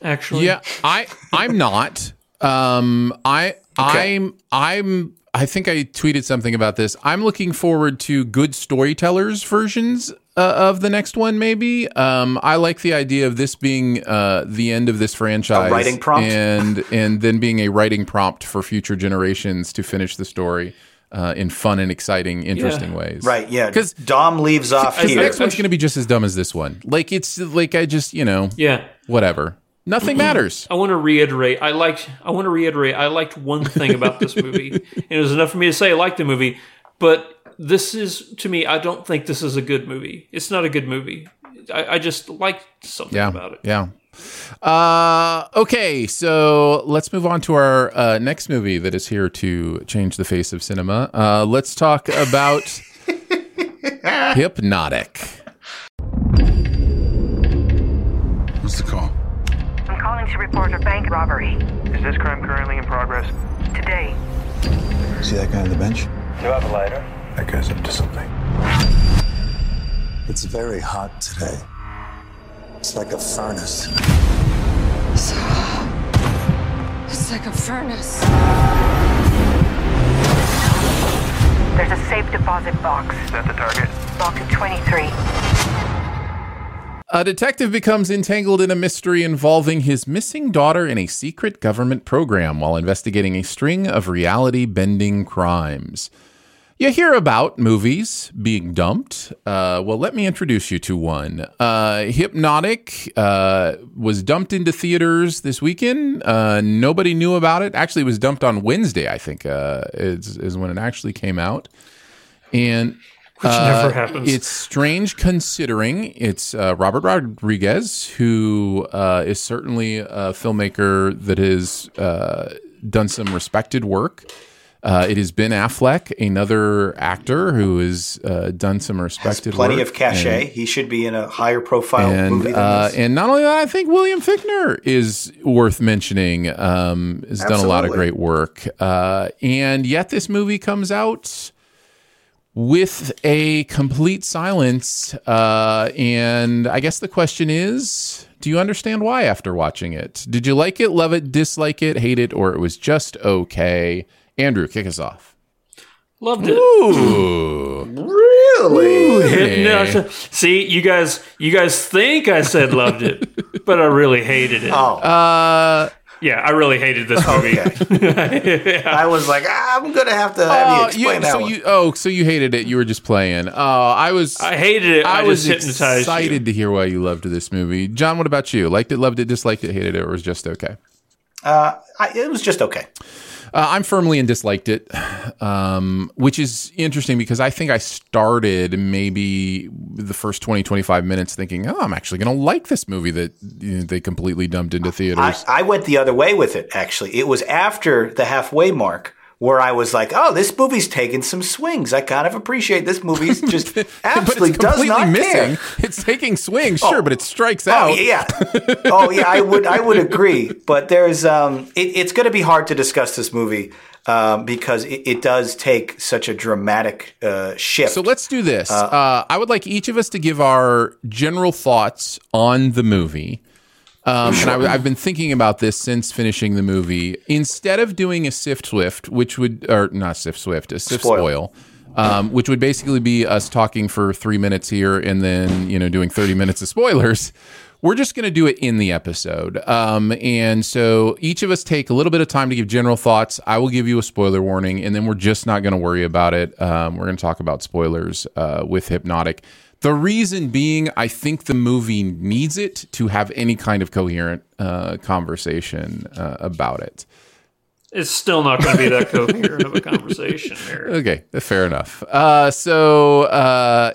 actually. Yeah, I I'm not. Um, I I'm I'm. I think I tweeted something about this. I'm looking forward to good storytellers versions uh, of the next one. Maybe um, I like the idea of this being uh, the end of this franchise, A writing prompt? and and then being a writing prompt for future generations to finish the story uh, in fun and exciting, interesting ways. Right, Yeah. Because Dom leaves off The next one's going to be just as dumb as this one. Like it's like I just you know Yeah. whatever. Nothing matters. I want to reiterate. I liked. I want to reiterate. I liked one thing about this movie, and it was enough for me to say I liked the movie. But this is to me. I don't think this is a good movie. It's not a good movie. I, I just liked something Yeah. about it. Yeah. Uh, okay, so let's move on to our uh, next movie that is here to change the face of cinema. Uh, let's talk about Hypnotic. What's the call? I'm calling to report a bank robbery. Is this crime currently in progress? Today, See that guy on the bench? Do you have a lighter? That guy's up to something. It's very hot today. It's like a furnace. It's like a furnace. there's a safe deposit box. Is that the target? Box 23. A detective becomes entangled in a mystery involving his missing daughter in a secret government program while investigating a string of reality bending crimes. You hear about movies being dumped. Uh, well, let me introduce you to one. Uh, Hypnotic uh, was dumped into theaters this weekend. Uh, nobody knew about it. Actually, it was dumped on Wednesday, I think, uh, is, is when it actually came out. And Which never happens. it's strange considering it's uh, Robert Rodriguez, who uh, is certainly a filmmaker that has uh, done some respected work. Uh, it has Ben Affleck, another actor who has uh, done some Has respected plenty work. of cachet. And- he should be in a higher profile and movie than uh, this. and not only that, I think William Fichtner is worth mentioning. Um, has done a lot of great work, uh, and yet this movie comes out with a complete silence. Uh, and I guess the question is. Do you understand why after watching it? Did you like it, love it, dislike it, hate it, or it was just okay? Andrew, kick us off. Loved it. Ooh. really? Hit- no, see, you guys, you guys think I said loved it, but I really hated it. Oh, Uh, Yeah, I really hated this movie. okay. I was like, ah, I'm gonna have to have you Oh, explain that so one. you oh so you hated it you were just playing oh I was I hated it. I, I was hypnotized excited you. to hear why you loved this movie John what about you liked it loved it disliked it hated it or was just okay uh, I, it was just okay. Uh, I'm firmly in disliked it um, which is interesting because I think I started maybe the first 20 25 minutes thinking oh I'm actually gonna like this movie that you know, they completely dumped into I, theaters I went the other way with it. Actually, it was after the halfway mark where I was like, "Oh, this movie's taking some swings. I kind of appreciate this movie's just but absolutely it's does completely not missing care." it's taking swings sure but it strikes out Oh yeah, oh yeah. I would I would agree, but there's um, it, it's going to be hard to discuss this movie um, because it, it does take such a dramatic uh, shift. So let's do this. Uh, I would like each of us to give our general thoughts on the movie. Um, And I, have been thinking about this since finishing the movie. Instead of doing a sift swift, which would, or not sift swift, a sift Spoil. spoil, um, which would basically be us talking for three minutes here and then you know doing thirty minutes of spoilers. We're just going to do it in the episode. Um, and so each of us take a little bit of time to give general thoughts. I will give you a spoiler warning, and then we're just not going to worry about it. Um, we're going to talk about spoilers uh, with Hypnotic. The reason being, I think the movie needs it to have any kind of coherent uh, conversation uh, about it. It's still not going to be that coherent of a conversation here. Okay, fair enough. Uh, so uh,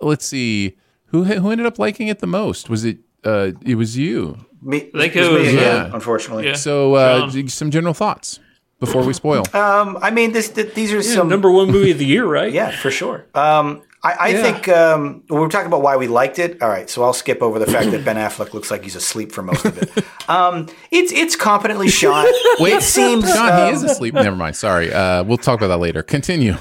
let's see who who ended up liking it the most. Was it? Uh, it was you. me, I think it was it me again, yeah. unfortunately. Yeah. So uh, some general thoughts before we spoil. Um, I mean, this th- these are Yeah, some number one movie of the year, right? Yeah, for sure. Um, I, I Yeah. think um, we were talking about why we liked it. All right, so I'll skip over the fact that Ben Affleck looks like he's asleep for most of it. Um, it's it's competently shot. Wait, it seems John, um, he is asleep. Never mind. Sorry. Uh, we'll talk about that later. Continue.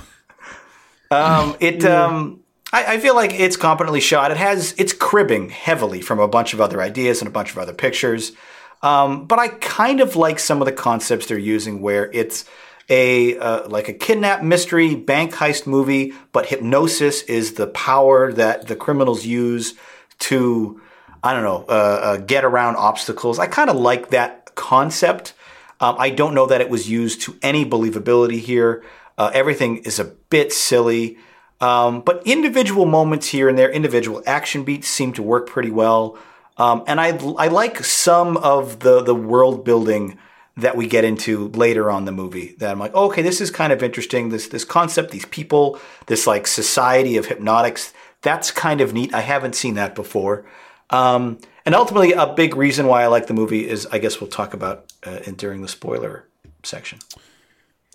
Um, it. Um, I, I feel like it's competently shot. It has. It's cribbing heavily from a bunch of other ideas and a bunch of other pictures. Um, but I kind of like some of the concepts they're using, where it's a uh, like a kidnap mystery bank heist movie, but hypnosis is the power that the criminals use to I don't know uh, uh, get around obstacles. I kind of like that concept. Um, I don't know that it was used to any believability here. Uh, everything is a bit silly. Um, but individual moments here and there, individual action beats seem to work pretty well. Um, and I, I like some of the, the world building that we get into later on the movie that I'm like, oh, okay, this is kind of interesting. This, this concept, these people, this like society of hypnotics, that's kind of neat. I haven't seen that before. Um, and ultimately, a big reason why I like the movie is, I guess we'll talk about uh, during the spoiler section.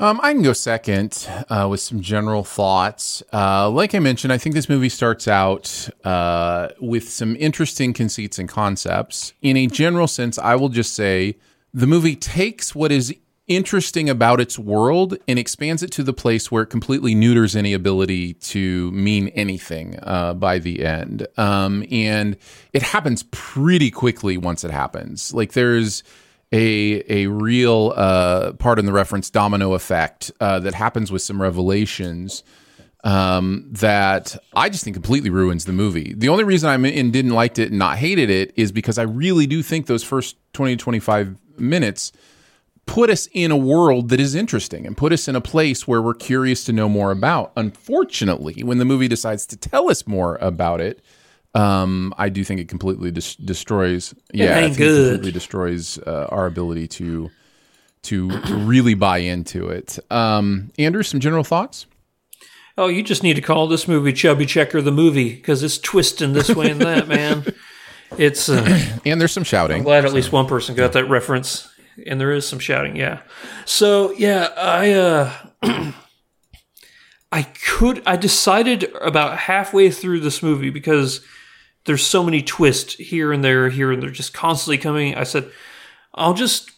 Um, I can go second uh, with some general thoughts. Uh, like I mentioned, I think this movie starts out uh, with some interesting conceits and concepts. In a general sense, I will just say the movie takes what is interesting about its world and expands it to the place where it completely neuters any ability to mean anything uh, by the end. Um, and it happens pretty quickly once it happens. Like there's a a real uh, part in the reference domino effect uh, that happens with some revelations um, that I just think completely ruins the movie. The only reason I'm in didn't liked it and not hated it is because I really do think those first 20 to 25 minutes put us in a world that is interesting and put us in a place where we're curious to know more about. Unfortunately, when the movie decides to tell us more about it, um, I do think it completely dis- destroys. Yeah, I ain't think it completely destroys uh, our ability to to really buy into it. Um, Andrew, some general thoughts. Oh, you just need to call this movie Chubby Checker the movie because it's twisting this way and that, man. It's uh, And there's some shouting. I'm glad at least one person got that reference, and there is some shouting. Yeah. So yeah, I uh, I could I decided about halfway through this movie because there's so many twists here and there, here and they're just constantly coming. I said, I'll just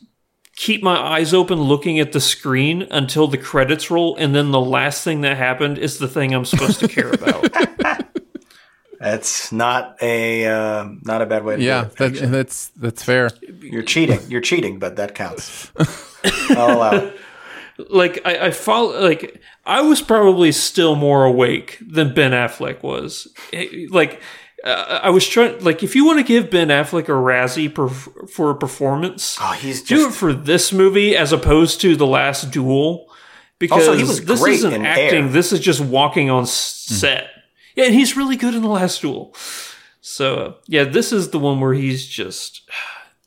keep my eyes open looking at the screen until the credits roll, and then the last thing that happened is the thing I'm supposed to care about. That's not a uh, not a bad way to Yeah, do it. that, that's that's fair. You're cheating. You're cheating, but that counts. I'll allow it. like I, I follow like I was probably still more awake than Ben Affleck was. It- like uh, I was trying like if you want to give Ben Affleck a Razzie per, for a performance, Oh, he's do it for this movie as opposed to the last duel because Also, he was this great isn't in acting. Air. This is just walking on s set. Yeah, and he's really good in the last duel. So uh, yeah, this is the one where he's just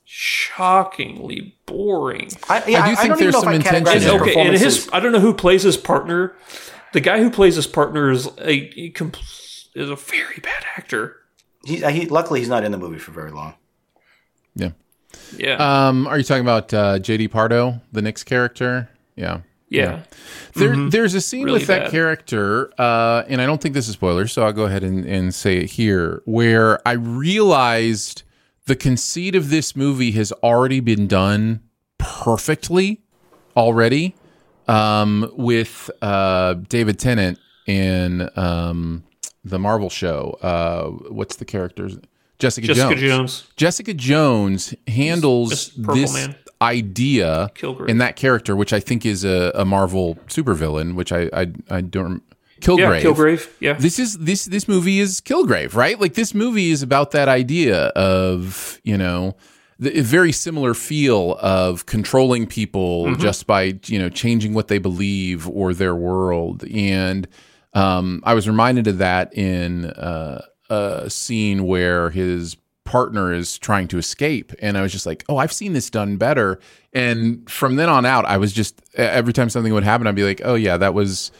shockingly boring. I, yeah, I do think don't there's know some if intention his okay, and his performances- I don't know who plays his partner. The guy who plays his partner is a, a compl- is a very bad actor. He, he, luckily, he's not in the movie for very long. Yeah. Yeah, Um, are you talking about uh, JD Pardo, the Knicks character? Yeah. Yeah. There, there's a scene Mm-hmm. Really with that bad. character, uh, and I don't think this is spoiler, so I'll go ahead and, and say it here, where I realized the conceit of this movie has already been done perfectly already um, with uh, David Tennant in um, the Marvel show. Uh, what's the character's? Jessica, Jessica Jones. Jones. Jessica Jones handles this Man. Idea Kilgrave. in that character, which I think is a, a Marvel supervillain, which I I, I don't Kilgrave. Yeah, Kilgrave. Yeah, This is this this movie is Kilgrave, right? Like this movie is about that idea of you know the very similar feel of controlling people Mm-hmm. just by you know changing what they believe or their world, and um, I was reminded of that in uh, a scene where his partner is trying to escape and i was just like oh i've seen this done better and from then on out i was just every time something would happen i'd be like oh yeah that was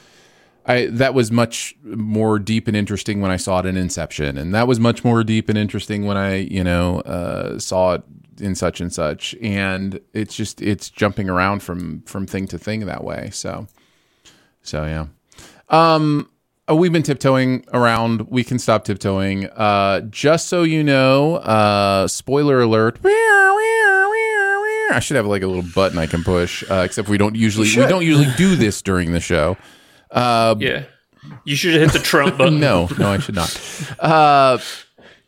I that was much more deep and interesting when I saw it in Inception, and that was much more deep and interesting when I you know uh, saw it in such and such, and it's just it's jumping around from from thing to thing that way. So, so yeah. Um, uh, we've been tiptoeing around. We can stop tiptoeing. Uh, just so you know, uh, spoiler alert. I should have like a little button I can push. Uh, except we don't usually we don't usually do this during the show. yeah. You should have hit the Trump button. No, no, I should not. Uh,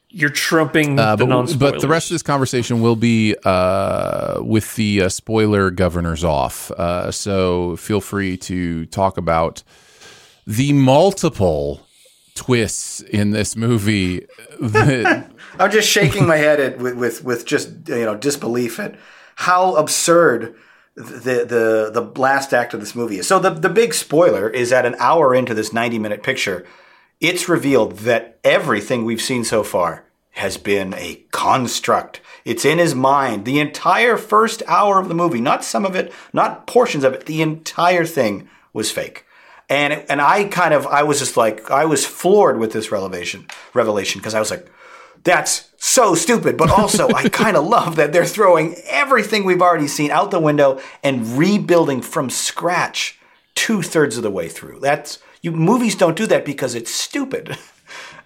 You're trumping Uh, the non but, but the rest of this conversation will be uh, with the uh, spoiler governors off. Uh, so feel free to talk about the multiple twists in this movie. That, I'm just shaking my head at, with, with with just you know disbelief at how absurd the the the last act of this movie is. So the the big spoiler is that an hour into this 90 minute picture, it's revealed that everything we've seen so far has been a construct. It's in his mind. The entire first hour of the movie, not some of it, not portions of it, the entire thing was fake. And it, and I kind of I was just like I was floored with this revelation revelation because I was like that's so stupid, but also I kind of love that they're throwing everything we've already seen out the window and rebuilding from scratch two thirds of the way through. That's you movies don't do that because it's stupid.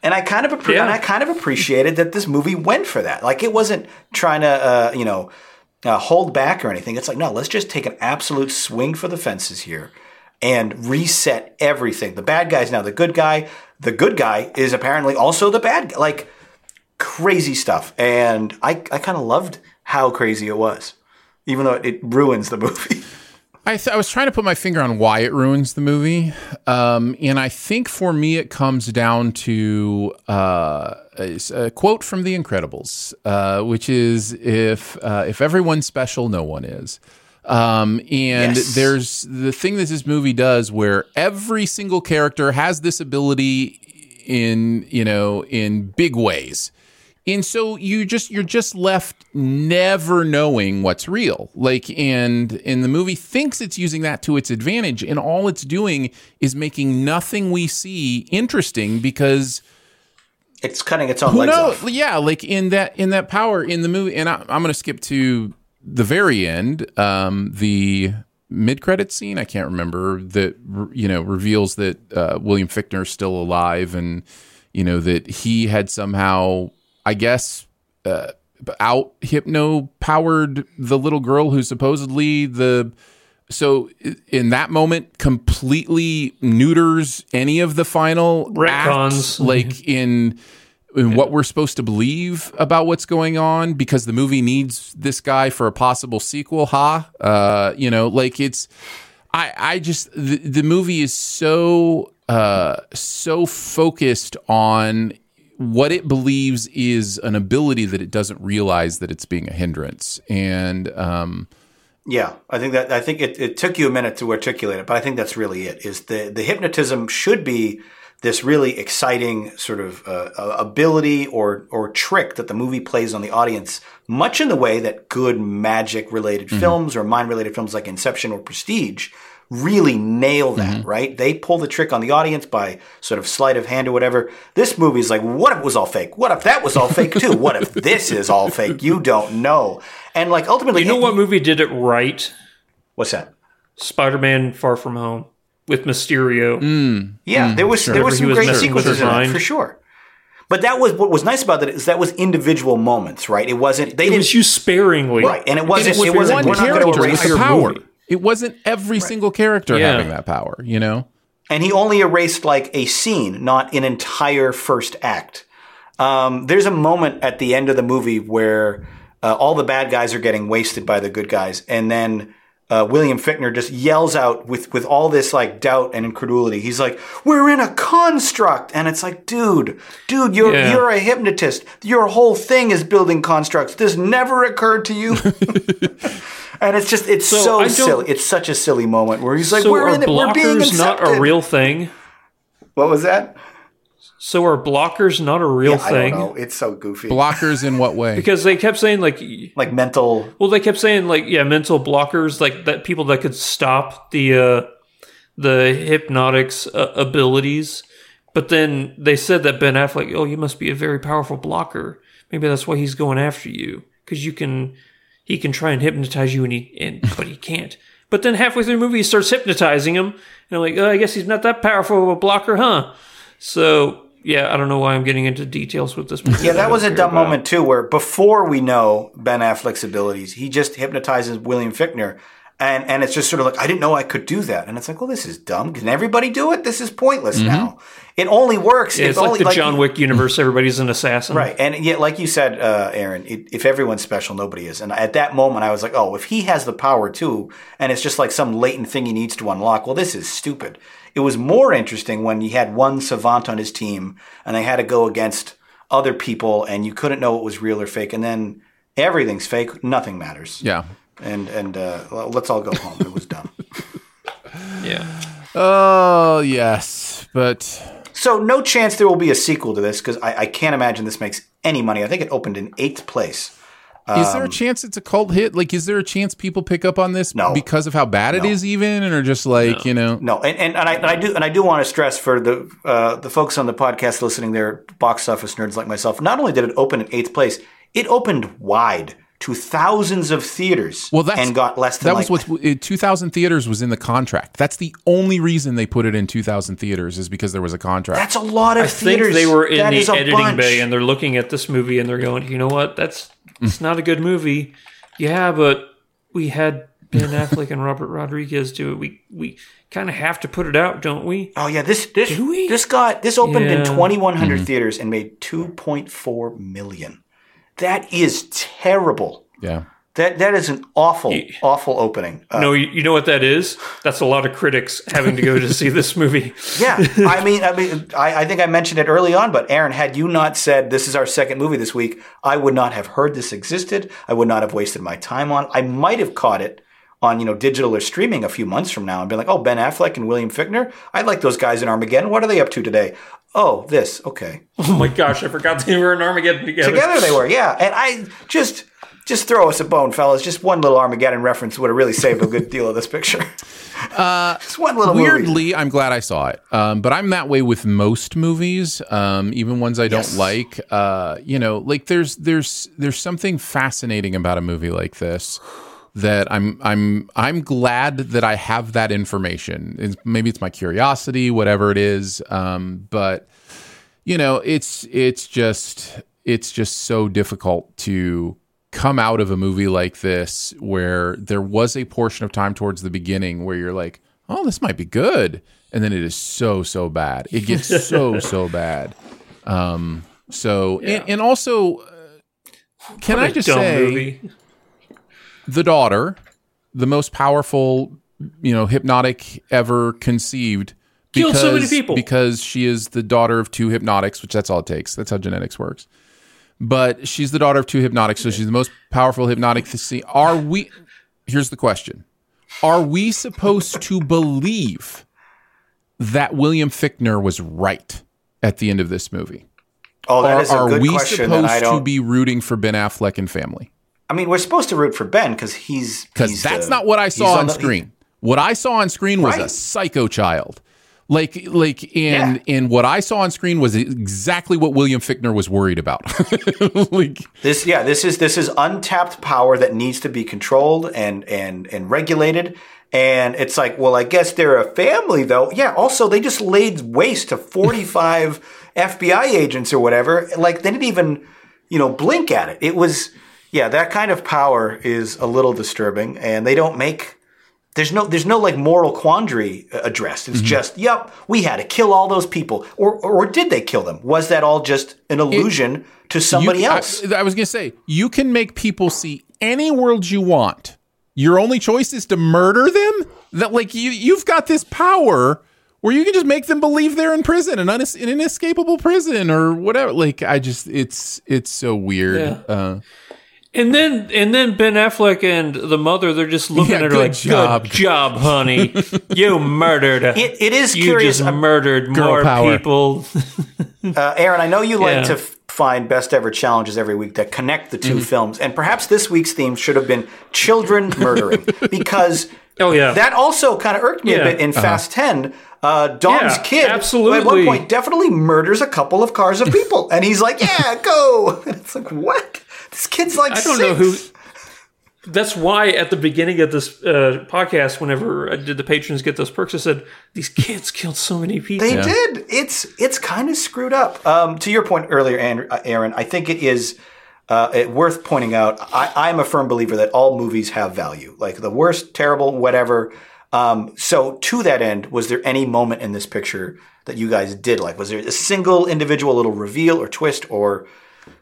And I kind of appre- Yeah. and I kind of appreciated that this movie went for that. Like it wasn't trying to uh, you know uh, hold back or anything. It's like no, let's just take an absolute swing for the fences here and reset everything. The bad guy's now the good guy. The good guy is apparently also the bad guy. Like crazy stuff. And I, I kind of loved how crazy it was, even though it ruins the movie. I, th- I was trying to put my finger on why it ruins the movie, um, and I think for me it comes down to uh, a, a quote from The Incredibles, uh, which is "If uh, if everyone's special, no one is." Um, and Yes. there's the thing that this movie does, where every single character has this ability in you know in big ways and so you just you're just left never knowing what's real like and and the movie thinks it's using that to its advantage and all it's doing is making nothing we see interesting because It's cutting its own legs knows off. yeah like in that in that power in the movie and I, i'm going to skip to the very end um the mid-credit scene i can't remember that you know reveals that uh, william is still alive and you know that he had somehow i guess uh, out hypno powered the little girl who supposedly the so in that moment completely neuters any of the final Retcons. acts, like in in what we're supposed to believe about what's going on because the movie needs this guy for a possible sequel ha uh you know like it's i i just the, the movie is so uh so focused on what it believes is an ability that it doesn't realize that it's being a hindrance and um Yeah, I think that I think it, it took you a minute to articulate it, but I think that's really it. Is the the hypnotism should be this really exciting sort of uh, ability or or trick that the movie plays on the audience, much in the way that good magic related films or mind related films like Inception or Prestige really nail that. Right? They pull the trick on the audience by sort of sleight of hand or whatever. This movie is like, what if it was all fake? What if that was all fake too? What if this is all fake? You don't know. And like ultimately, You know what movie did it right? What's that? Spider-Man: Far From Home with Mysterio. Mm. Yeah, there was there Whenever was some was great messing sequences his in that mind. for sure. But that was what was nice about it is that was individual moments, right? It wasn't they It didn't was used sparingly, right, and it wasn't And it, wasn't one we're not character with the power movie. it wasn't every single character Yeah. having that power you know and he only erased like a scene, not an entire first act. Um, there's a moment at the end of the movie where uh, all the bad guys are getting wasted by the good guys, and then uh, William Fichtner just yells out with with all this like doubt and incredulity. He's like, "We're in a construct," and it's like, dude, dude, you're Yeah. you're a hypnotist. Your whole thing is building constructs. This never occurred to you. And it's just it's So, so, silly. It's such a silly moment where he's like, so "We're are in it. We're being not a real thing? What was that? So are blockers not a real I thing? don't know. It's so goofy. blockers in what way Because they kept saying like, like mental. well, they kept saying like, yeah, mental blockers, like that people that could stop the uh, the hypnotics uh, abilities. But then they said that Ben Affleck, oh, you must be a very powerful blocker. Maybe that's why he's going after you because you can, he can try and hypnotize you, and he and but he can't. But then halfway through the movie, he starts hypnotizing him, and I'm like, oh, I guess he's not that powerful of a blocker, huh? So yeah, I don't know why I'm getting into details with this. Yeah, that was a dumb about. moment too, where before we know Ben Affleck's abilities, he just hypnotizes William Fichtner, And, and it's just sort of like I didn't know I could do that, and it's like, well, this is dumb. Can everybody do it? This is pointless now. It only works. Yeah, if it's like only, the John Wick universe. Everybody's an assassin. Right. And yet, like you said, uh, Aaron, it, if everyone's special, nobody is. And at that moment, I was like, oh, if he has the power too, and it's just like some latent thing he needs to unlock, well, this is stupid. It was more interesting when you had one savant on his team and they had to go against other people and you couldn't know what was real or fake. And then everything's fake, nothing matters. Yeah. And, and uh, well, let's all go home. It was dumb. Yeah. Oh yes, but So, no chance there will be a sequel to this because I, I can't imagine this makes any money. I think it opened in eighth place. Is there a chance it's a cult hit? Like, is there a chance people pick up on this No. because of how bad it No. is, even, and are just like, you know, No, and, and, and, I, and I do and I do want to stress for the uh, the folks on the podcast listening, there, box office nerds like myself. Not only did it open in eighth place, it opened wide to thousands of theaters. Well, that's and got less than that like, was what 2,000 theaters was in the contract. That's the only reason they put it in 2,000 theaters is because there was a contract. That's a lot of I think theaters. they were in That the editing bunch. bay and they're looking at this movie and they're going, you know what? That's it's not a good movie. Yeah, but we had Ben Affleck and Robert Rodriguez do it. We we kind of have to put it out, don't we? Oh yeah, this this Do we? this got this opened in 2100 Mm-hmm. theaters and made 2.4 million. That is terrible. yeah. That that is an awful awful opening. Uh, no, you, you know what that is? That's a lot of critics having to go to see this movie. Yeah, I mean, I mean, I, I think I mentioned it early on, but Aaron, had you not said this is our second movie this week, I would not have heard this existed. I would not have wasted my time on. I might have caught it on you know digital or streaming a few months from now and been like, oh, Ben Affleck and William Fichtner, I like those guys in Armageddon. What are they up to today? Oh, this. Okay, Oh my gosh, I forgot they were in Armageddon together. together they were. Yeah, and I just. Just throw us a bone, fellas. Just one little Armageddon reference would have really saved a good deal of this picture. just one little movie. Weirdly, I'm glad I saw it. Um, but I'm that way with most movies, um, even ones I don't Yes. like. Uh, you know, like there's there's there's something fascinating about a movie like this that I'm I'm I'm glad that I have that information. It's, maybe it's my curiosity, whatever it is. Um, but you know, it's it's just it's just so difficult to come out of a movie like this where there was a portion of time towards the beginning where you're like, "Oh, this might be good." And then it is so so bad. It gets so so bad. Um so and, and also uh, can What I just say movie. the daughter, the most powerful, you know, hypnotic ever conceived. Killed so many people. because she is the daughter of two hypnotics, which that's all it takes. That's how genetics works. But she's the daughter of two hypnotics, so she's the most powerful hypnotic to see. Are we? Here's the question: Are we supposed to believe that William Fichtner was right at the end of this movie? Oh, that or is a are good we question. that I supposed to be rooting for Ben Affleck and family? I mean, we're supposed to root for Ben because he's because that's the- not what I saw on the- screen. What I saw on screen was a psycho child. Like, like, and and what I saw on screen was exactly what William Fichtner was worried about. like, This, yeah, this is this is untapped power that needs to be controlled and and and regulated. And it's like, well, I guess they're a family, though. Yeah. Also, they just laid waste to forty-five FBI agents or whatever. Like they didn't even, you know, blink at it. It was, yeah, that kind of power is a little disturbing, and they don't make. There's no, there's no like moral quandary uh, addressed. It's just, yep, we had to kill all those people, or or did they kill them? Was that all just an illusion to somebody you- else? I, I was gonna say you can make people see any world you want. Your only choice is to murder them. That like you, you've got this power where you can just make them believe they're in prison, an unes- in an inescapable prison or whatever. Like I just, it's it's so weird. Yeah. Uh, And then and then Ben Affleck and the mother, they're just looking Yeah, at her good like, job. "Good job, honey. you murdered. It, it is you curious. just um, murdered Girl more power. people." uh, Aaron, I know you like Yeah. to f- find best ever challenges every week that connect the 2 Mm-hmm. films, and perhaps this week's theme should have been children murdering because Oh yeah. that also kind of irked me a bit in Fast Ten. Uh, Dom's Yeah, kid at one point definitely murders a couple of cars of people, and he's like, "Yeah, go." And it's like, what? This kid's like I don't six. know who. That's why at the beginning of this uh, podcast, whenever I did the patrons get those perks, I said these kids killed so many people. They did. It's it's kind of screwed up. Um, to your point earlier, uh, Aaron, I think it is uh, it worth pointing out. I, I'm a firm believer that all movies have value. Like the worst, terrible, whatever. Um, so to that end, was there any moment in this picture that you guys did like? Was there a single individual little reveal or twist or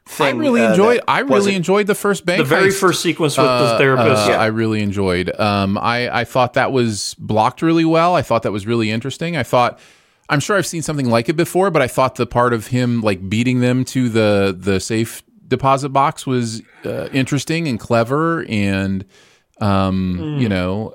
thing? I really uh, enjoyed. I really enjoyed the first bank. The very heist. first sequence with Uh, the therapist. uh, I really enjoyed. Um, I I thought that was blocked really well. I thought that was really interesting. I thought. I'm sure I've seen something like it before, but I thought the part of him like beating them to the the safe deposit box was uh, interesting and clever, and um, Hmm. you know,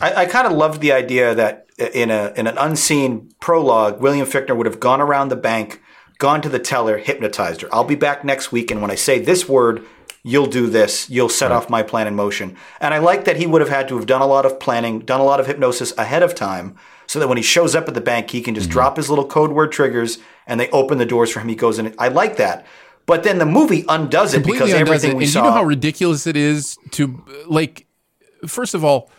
I, I kind of loved the idea that in a in an unseen prologue, William Fichtner would have gone around the bank, gone to the teller, hypnotized her. I'll be back next week, and when I say this word, you'll do this. You'll set off my plan in motion. And I like that he would have had to have done a lot of planning, done a lot of hypnosis ahead of time, so that when he shows up at the bank, he can just mm-hmm. drop his little code word triggers, and they open the doors for him. He goes in. I like that. But then the movie undoes it because undoes everything it. we and saw. you know how ridiculous it is to like. First of all,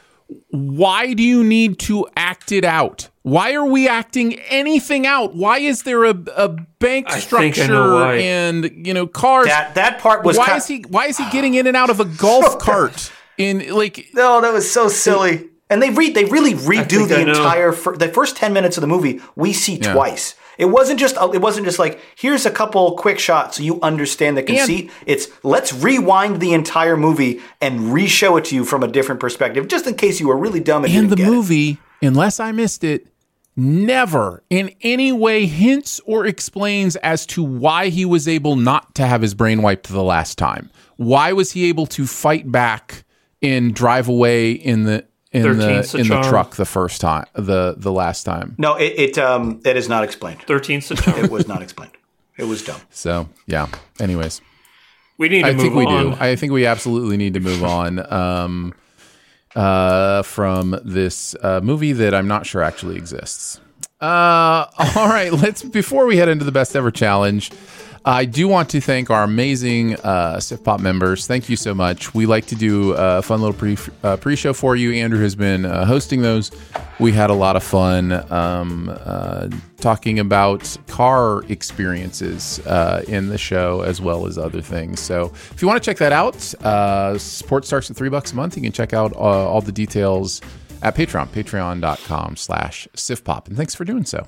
why do you need to act it out? Why are we acting anything out? Why is there a, a bank I I structure and you know cars? that that part was why ki- is he why is he getting in and out of a golf cart in like No, that was so silly. And they re- they really redo the entire fir- the first ten minutes of the movie. We see Yeah. twice. It wasn't just uh, it wasn't just like here's a couple quick shots so you understand the conceit. it's let's rewind the entire movie and re-show it to you from a different perspective, just in case you were really dumb and and the didn't get it. movie, unless I missed it, never in any way hints or explains as to why he was able not to have his brain wiped the last time. Why was he able to fight back and drive away in the in the in the truck the first time the the last time? No, it it um it is not explained. Thirteenth September. It was not explained. It was dumb. So yeah. Anyways, We need to I move think we on. do. I think we absolutely need to move on um, uh, from this uh, movie that I'm not sure actually exists. Uh, all right, let's before we head into the best ever challenge. I do want to thank our amazing uh, Pop members. Thank you so much. We like to do a fun little pre uh, pre show for you. Andrew has been uh, hosting those. We had a lot of fun um, uh, talking about car experiences uh, in the show as well as other things. So if you want to check that out, uh, support starts at three bucks a month. You can check out uh, all the details at Patreon, patreon.com slash sifpop. And thanks for doing so.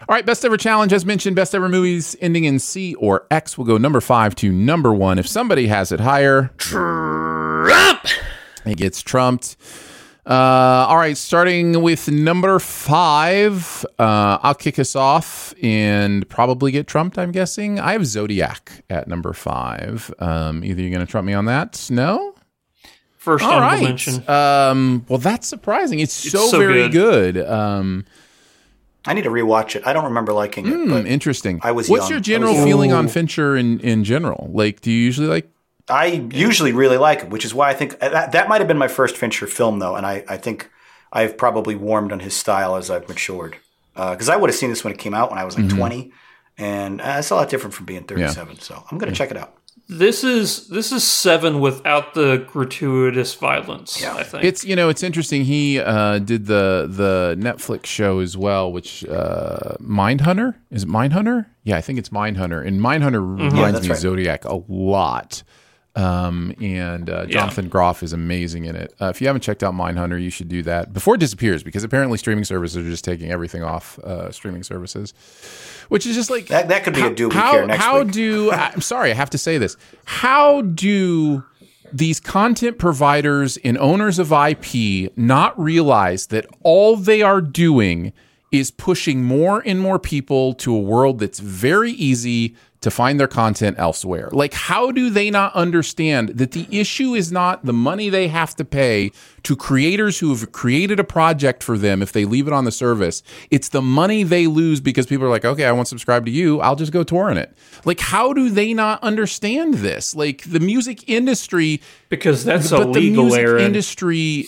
All right, best ever challenge, as mentioned, best ever movies ending in C or X will go number five to number one. If somebody has it higher, Trump, it gets trumped. Uh, all right, starting with number five, uh, I'll kick us off and probably get trumped. I'm guessing I have Zodiac at number five. Um, either you're going to trump me on that, no. First All honorable right. mention. Um, well, that's surprising. It's, It's so, so very good. good. Um, I need to rewatch it. I don't remember liking it. Hmm, but interesting. I was What's young. your general was- feeling on Fincher in, in general? Like, do you usually like? I usually really like it, which is why I think uh, that, that might have been my first Fincher film, though, and I, I think I've probably warmed on his style as I've matured. Because I would have seen this when it came out when I was like Mhm. 20, and uh, it's a lot different from being 37. So I'm going to check it out. This is this is seven without the gratuitous violence. I think It's you know it's interesting. He uh, did the the Netflix show as well, which uh, Mindhunter is it Mindhunter? Yeah, I think it's Mindhunter, and Mindhunter Mm-hmm. Reminds that's me of right. Zodiac a lot. Um, and uh, Jonathan Groff is amazing in it. Uh, if you haven't checked out Mindhunter, you should do that before it disappears, because apparently streaming services are just taking everything off uh, streaming services, which is just like That, that could be how, a do how, care next how week. do I'm sorry, I have to say this. How do these content providers and owners of IP not realize that all they are doing is pushing more and more people to a world that's very easy to find their content elsewhere. Like, how do they not understand that the issue is not the money they have to pay to creators who have created a project for them if they leave it on the service? It's the money they lose because people are like, okay, I won't subscribe to you. I'll just go touring it. Like, how do they not understand this? Like, the music industry. Because that's but the music industry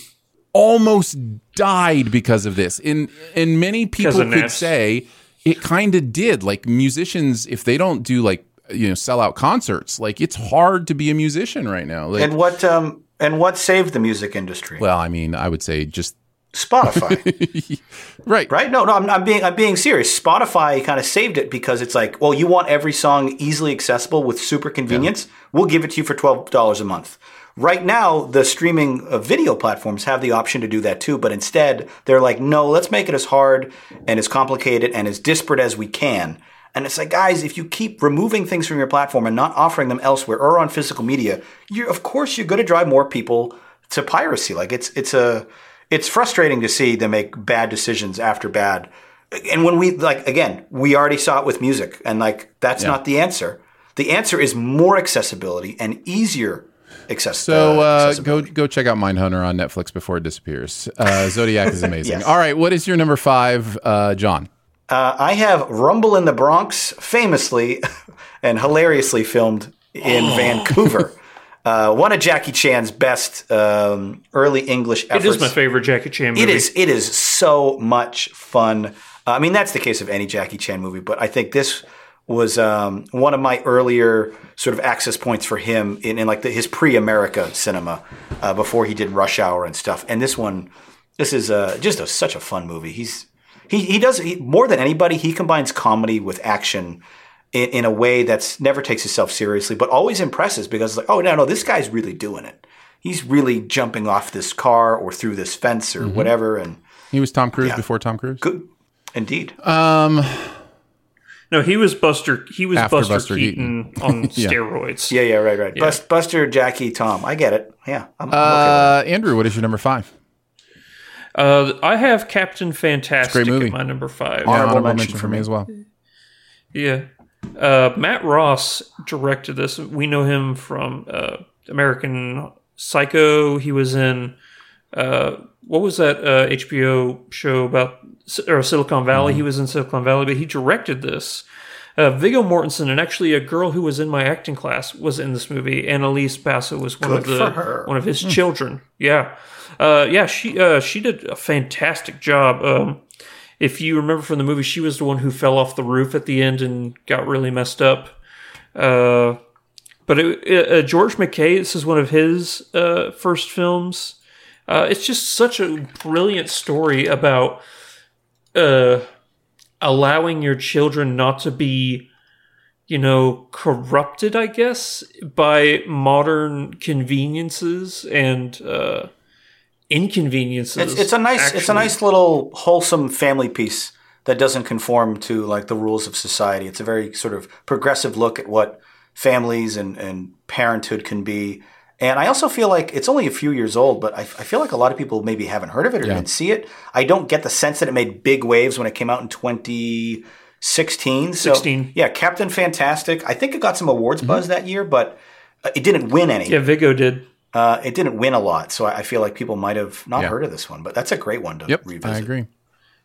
almost died because of this. And and many people could say it kind of did. Like musicians, if they don't do like you know sell out concerts, like it's hard to be a musician right now. Like, And what um and what saved the music industry? well, I mean, I would say just Spotify. right, right? No, no, I'm, I'm being I'm being serious. Spotify kind of saved it because it's like, well, you want every song easily accessible with super convenience. We'll give it to you for twelve dollars a month. Right now, the streaming video platforms have the option to do that too, but instead they're like, no, let's make it as hard and as complicated and as disparate as we can. And it's like, guys, if you keep removing things from your platform and not offering them elsewhere or on physical media, you're of course you're going to drive more people to piracy. Like it's it's a it's frustrating to see them make bad decisions after bad. And when we like again, we already saw it with music, and like that's Yeah. not the answer. The answer is more accessibility and easier access. So uh, uh, go go check out Mindhunter on Netflix before it disappears. Uh, Zodiac is amazing. Yes. All right, what is your number five, uh, John? Uh, I have Rumble in the Bronx, famously and hilariously filmed in Oh. Vancouver. Uh, one of Jackie Chan's best um, early English It efforts. is my favorite Jackie Chan movie. It is. It is so much fun. Uh, I mean, that's the case of any Jackie Chan movie, but I think this was um, one of my earlier sort of access points for him in, in like the, his pre-America cinema uh, before he did Rush Hour and stuff. And this one, this is uh, just a, such a fun movie. He's he he does he, more than anybody. He combines comedy with action. In, in a way that's never takes itself seriously, but always impresses because it's like, oh no, no, this guy's really doing it. He's really jumping off this car or through this fence or whatever, and He was Tom Cruise Yeah. before Tom Cruise. Good, indeed. Um, no, he was Buster. He was After Buster, Buster Keaton, on Yeah. steroids. yeah, yeah, right, right. Yeah. Bust, Buster, Jackie, Tom. I get it. Yeah, I'm, I'm okay. uh, Andrew, what is your number five? Uh, I have Captain Fantastic great movie. at my number five. Yeah, Honorable honorable mention mention for for me me. as well. Yeah. Uh, Matt Ross directed this. We know him from uh, American Psycho. He was in uh, what was that uh, HBO show about or Silicon Valley? He was in Silicon Valley, but he directed this. Uh, Viggo Mortensen and actually a girl who was in my acting class was in this movie. Annalise Basso was one Good of the one of his children. Yeah, uh, yeah. She uh, she did a fantastic job. Um, if you remember from the movie, she was the one who fell off the roof at the end and got really messed up. Uh, but it, it, uh, George MacKay, this is one of his uh, first films. Uh, it's just such a brilliant story about uh, allowing your children not to be, you know, corrupted, I guess, by modern conveniences and uh, inconveniences. It's, it's a nice, it's a nice little wholesome family piece that doesn't conform to like the rules of society. It's a very sort of progressive look at what families and, and parenthood can be. And I also feel like it's only a few years old, but I, I feel like a lot of people maybe haven't heard of it or Yeah. didn't see it. I don't get the sense that it made big waves when it came out in 2016. So, 16. Yeah, Captain Fantastic. I think it got some awards buzz that year, but uh, it didn't win any. Yeah, Viggo did. Uh, it didn't win a lot, so I I feel like people might have not Yeah. heard of this one. But that's a great one to Yep, revisit. I agree.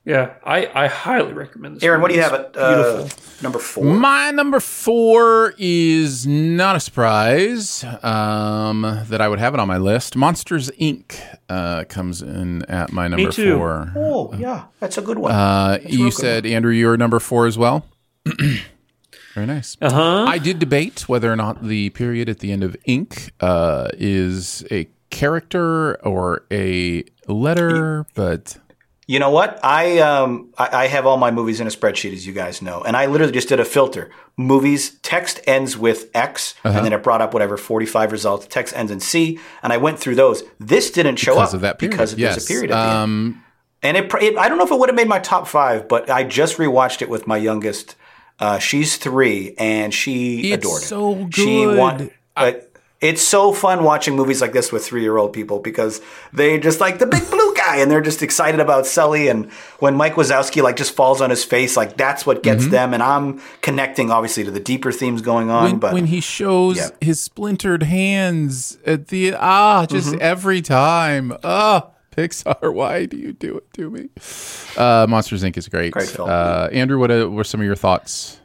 Yeah, I, I highly recommend this. Aaron, what do movie. you have It's at uh, beautiful. number four? My number four is not a surprise um, that I would have it on my list. Monsters Inc. Uh, comes in at my number too. four. oh, yeah, that's a good one. Uh, That's a real you good said, Andrew, you're number four as well. Very nice. Uh huh. I did debate whether or not the period at the end of Inc. Uh, is a character or a letter, but You know what? I um I, I have all my movies in a spreadsheet, as you guys know, and I literally just did a filter. Movies text ends with X, Uh-huh. and then it brought up whatever forty five results. Text ends in C, and I went through those. This didn't show up because up of that period. because yes. there's a period at um, And it, it I don't know if it would have made my top five, but I just rewatched it with my youngest. Uh, she's three, and she adored it. so good. She want, but it's so fun watching movies like this with three year old people because they just like the big blue guy. guy, and they're just excited about Sully. And when Mike Wazowski like just falls on his face, like that's what gets them. And I'm connecting obviously to the deeper themes going on. when, but when he shows Yeah. his splintered hands at the ah, just Mm-hmm. every time. Ah, Pixar, why do you do it to me? Uh, Monsters Inc. is great. Great film. Uh, Andrew, what uh, were some of your thoughts?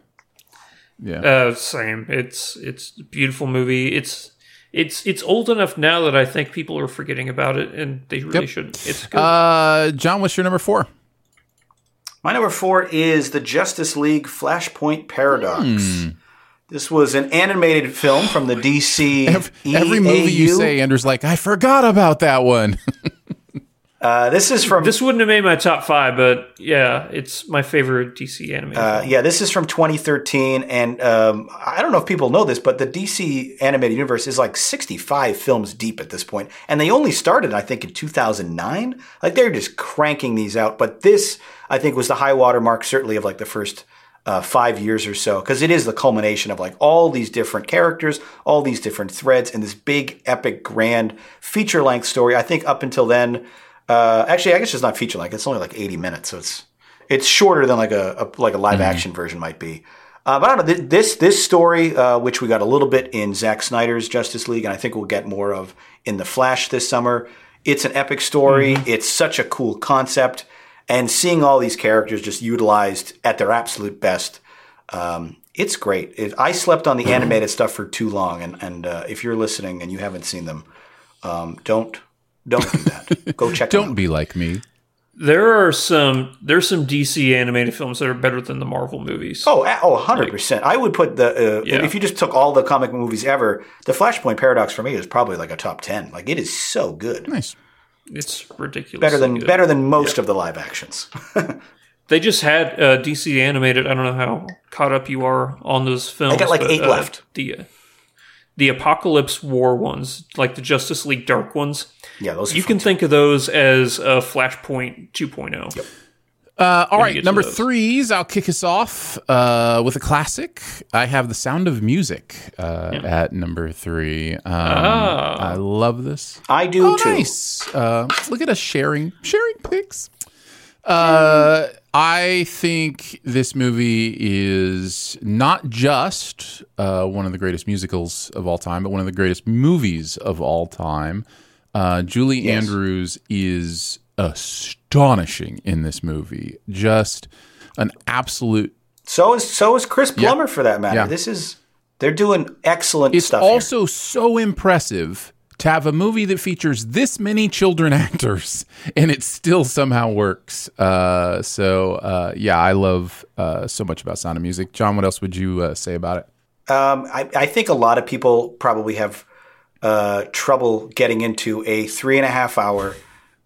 Yeah. Uh, same. It's it's a beautiful movie. It's it's it's old enough now that I think people are forgetting about it, and they really Yep. shouldn't. It's good. Uh, John, what's your number four? My number four is the Justice League Flashpoint Paradox. Hmm. This was an animated film from the DC. Every, every movie you say, Andrew's like, I forgot about that one. Uh, this is from this wouldn't have made my top five, but yeah, it's my favorite DC animated. Uh, yeah, this is from 2013, and um, I don't know if people know this, but the DC animated universe is like 65 films deep at this point, and they only started, I think, in 2009. Like they're just cranking these out, but this, I think, was the high water mark, certainly of like the first uh, five years or so, because it is the culmination of like all these different characters, all these different threads, and this big, epic, grand feature length story. I think up until then, uh, actually, I guess it's not feature length; it's only like 80 minutes, so it's it's shorter than like a, a like a live action version might be. Uh, but I don't know this this story, uh, which we got a little bit in Zack Snyder's Justice League, and I think we'll get more of in the Flash this summer. It's an epic story. It's such a cool concept, and seeing all these characters just utilized at their absolute best, um, it's great. It, I slept on the animated stuff for too long, and and uh, if you're listening and you haven't seen them, um, don't don't do that. Go check. them Don't out. be like me. there are some there's some DC animated films that are better than the Marvel movies. Oh, oh, 100%. I would put the, uh, Yeah. if you just took all the comic movies ever, the Flashpoint Paradox for me is probably like a top 10. Like it is so good. Nice. it's ridiculous. Better than, better than most of the live actions. They just had uh, DC animated. I don't know how caught up you are on those films. I got, like, but, eight uh, left. The uh, the Apocalypse War ones, like the Justice League Dark ones. Yeah, those are You fun can think of those as a Flashpoint 2.0. Uh, all you right, number those. threes. I'll kick us off uh, with a classic. I have The Sound of Music uh, at number three. Um, Ah. I love this. I do Oh, too. nice. Uh, look at us sharing sharing pics. Uh, I think this movie is not just uh, one of the greatest musicals of all time, but one of the greatest movies of all time. Uh, Julie Yes. Andrews is astonishing in this movie. Just an absolute So is, so is Chris Yeah. Plummer for that matter. Yeah. This is, they're doing excellent it's stuff. here. also so impressive to have a movie that features this many children actors and it still somehow works. Uh, so uh, yeah i love uh, so much about sound of music. John what else would you uh, say about it? Um, I, I think a lot of people probably have uh, trouble getting into a three and a half hour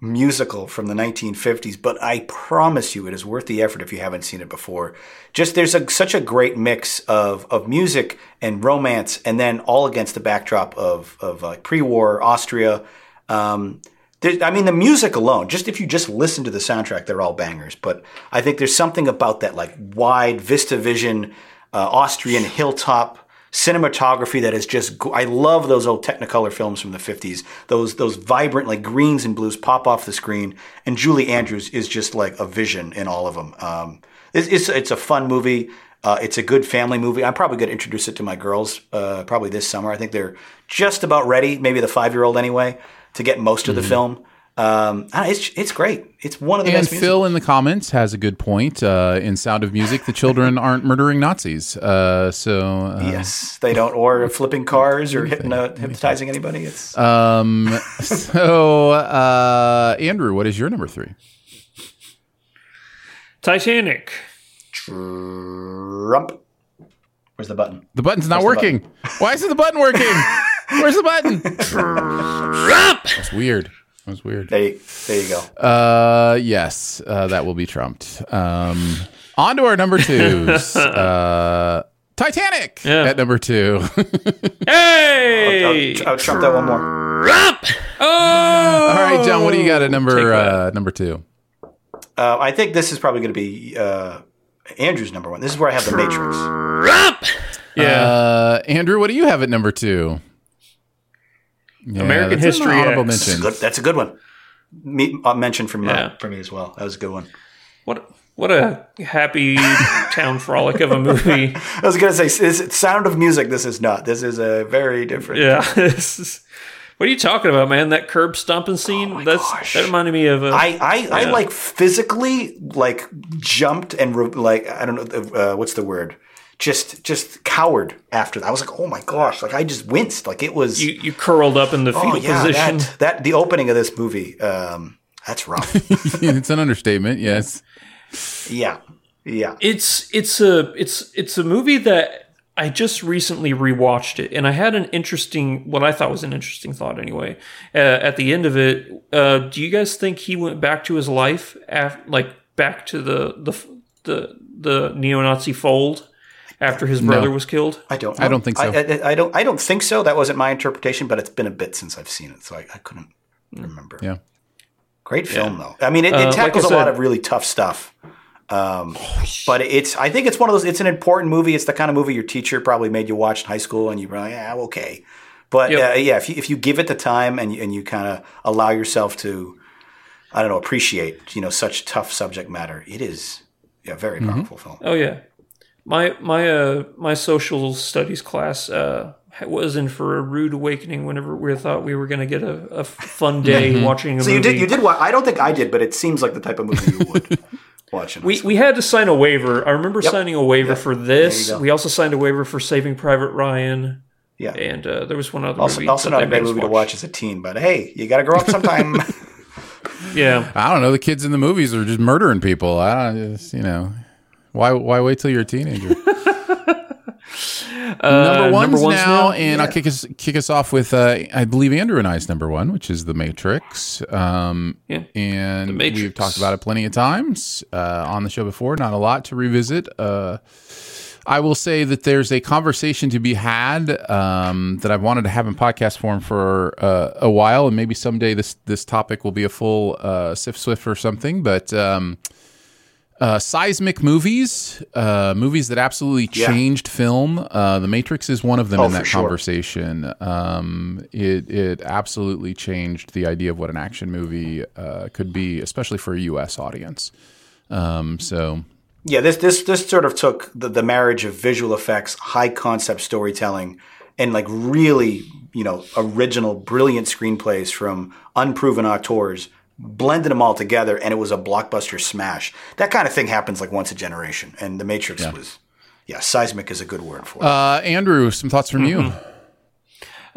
musical from the 1950s, but I promise you it is worth the effort if you haven't seen it before. Just there's a, such a great mix of, of music and romance, and then all against the backdrop of, of uh, pre war Austria. Um, I mean, the music alone, just if you just listen to the soundtrack, they're all bangers. But I think there's something about that like wide Vista Vision, uh, Austrian hilltop cinematography that is just I love those old Technicolor films from the 50s. Those those vibrant like greens and blues pop off the screen, and Julie Andrews is just like a vision in all of them. Um, it's, it's it's a fun movie. Uh, it's a good family movie. I'm probably going to introduce it to my girls uh, probably this summer. I think they're just about ready, maybe the five year old anyway, to get most of the film. Um, I don't know, it's it's great. It's one of the and best. phil musicals. in the comments has a good point uh, in sound of music the children aren't murdering nazis uh, so uh, yes, they don't or flipping cars or hypno- hypnotizing anybody. It's um, so uh, andrew what is your number three Titanic. Trump. Where's the button? the button's not Press the working why isn't the button working where's the button that's weird that was weird There you, there you go. Uh, yes, uh, that will be trumped. Um, on to our number twos. uh, Titanic Yeah. at number two. Hey! I'll, I'll trump that one more. oh! All right, John, what do you got at number uh, number two? Uh, I think this is probably going to be uh, Andrew's number one. This is where I have the Matrix. Yeah. Uh, Andrew, what do you have at number two? Yeah, American that's an History honorable X. mention. Good, that's a good one. me, uh, mention from uh, Yeah. for me as well. That was a good one. What what a happy town frolic of a movie. I was gonna say, is Sound of Music. This is not. This is a very different. Yeah. This is- what are you talking about, man? That curb stomping scene? That's that reminded me of. A, I I, I Yeah. like physically like jumped and re- like I don't know uh, what's the word. Just just cowered after that. I was like, oh my gosh! Like I just winced. Like it was. you, you curled up in the fetal oh yeah, position. that, that the opening of this movie. Um, that's rough. it's an understatement. Yes. yeah, yeah. It's it's a it's it's a movie that I just recently rewatched it, and I had an interesting, what I thought was an interesting thought. Anyway, uh, at the end of it, uh, do you guys think he went back to his life, after, like back to the the the the neo-Nazi fold after his brother was killed? I don't. I don't think so. I, I, I don't. I don't think so. That wasn't my interpretation, but it's been a bit since I've seen it, so I, I couldn't remember. Yeah. Great film, though. I mean, it, Uh, like tackles I a lot of really tough stuff. Um, but it's. I think it's one of those. It's an important movie. It's the kind of movie your teacher probably made you watch in high school, and you were like, "Yeah, okay." But Yep. uh, yeah, if you if you give it the time and you, and you kind of allow yourself to, I don't know, appreciate you know such tough subject matter, it is yeah, very powerful film. Oh yeah, my my uh my social studies class uh was in for a rude awakening whenever we thought we were going to get a, a fun day watching a movie. So you did. You did. Wa- I don't think I did, but it seems like the type of movie you would watch. We, we had to sign a waiver. I remember Yep. signing a waiver Yep. for this. There you go. We also signed a waiver for Saving Private Ryan, yeah. and uh, there was one other Also, movie. also not a bad made us movie to watch as a teen, but hey, you got to grow up sometime. Yeah, I don't know. The kids in the movies are just murdering people. I don't just, you know, why why wait till you're a teenager? number one's number one's now, now? and I'll kick us kick us off with uh, I believe Andrew and I's number one, which is The Matrix. Um, Yeah. and The Matrix. we've talked about it plenty of times uh, on the show before. Not a lot to revisit. Uh, I will say that there's a conversation to be had um, that I've wanted to have in podcast form for uh, a while, and maybe someday this this topic will be a full uh, Sif Swift or something. But um, uh, seismic movies, uh, movies that absolutely Yeah. changed film. Uh, the Matrix is one of them Oh, in that sure. conversation. Um, it it absolutely changed the idea of what an action movie uh, could be, especially for a U.S. audience. Um, so yeah, this this this sort of took the, the marriage of visual effects, high concept storytelling, and like really you know original, brilliant screenplays from unproven auteurs. Blended them all together, and it was a blockbuster smash. That kind of thing happens like once a generation, and The Matrix was, yeah, seismic is a good word for it. Uh, Andrew, some thoughts from you.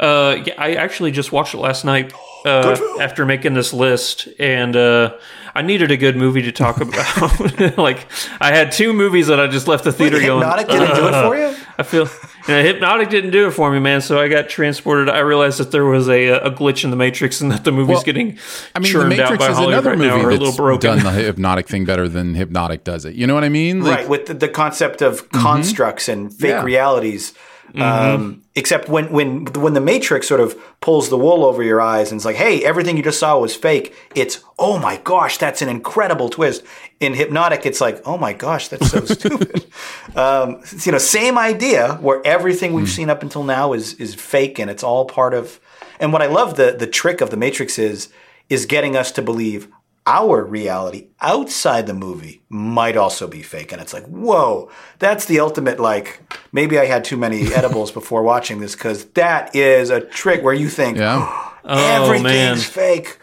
Uh, yeah, I actually just watched it last night uh, after making this list, and uh, I needed a good movie to talk about. like, I had two movies that I just left the theater going. Hypnotic didn't do it for you? I feel you know, Hypnotic didn't do it for me, man. So I got transported. I realized that there was a a glitch in the Matrix, and that the movie's Well, getting I mean, The churned out Matrix by is Hollywood another right now, or a movie little that's broken. done the hypnotic thing better than Hypnotic does it. You know what I mean? Like, right with the, the concept of constructs and fake Yeah. realities um, except when when when the matrix sort of pulls the wool over your eyes and it's like hey everything you just saw was fake. It's oh my gosh that's an incredible twist. In hypnotic it's like oh my gosh that's so stupid. Um, you know same idea where everything we've seen up until now is is fake and it's all part of and what i love the the trick of the matrix is is getting us to believe our reality outside the movie might also be fake. And it's like, whoa, that's the ultimate, like, maybe I had too many edibles before watching this because that is a trick where you think, yeah. Oh, everything's man. fake.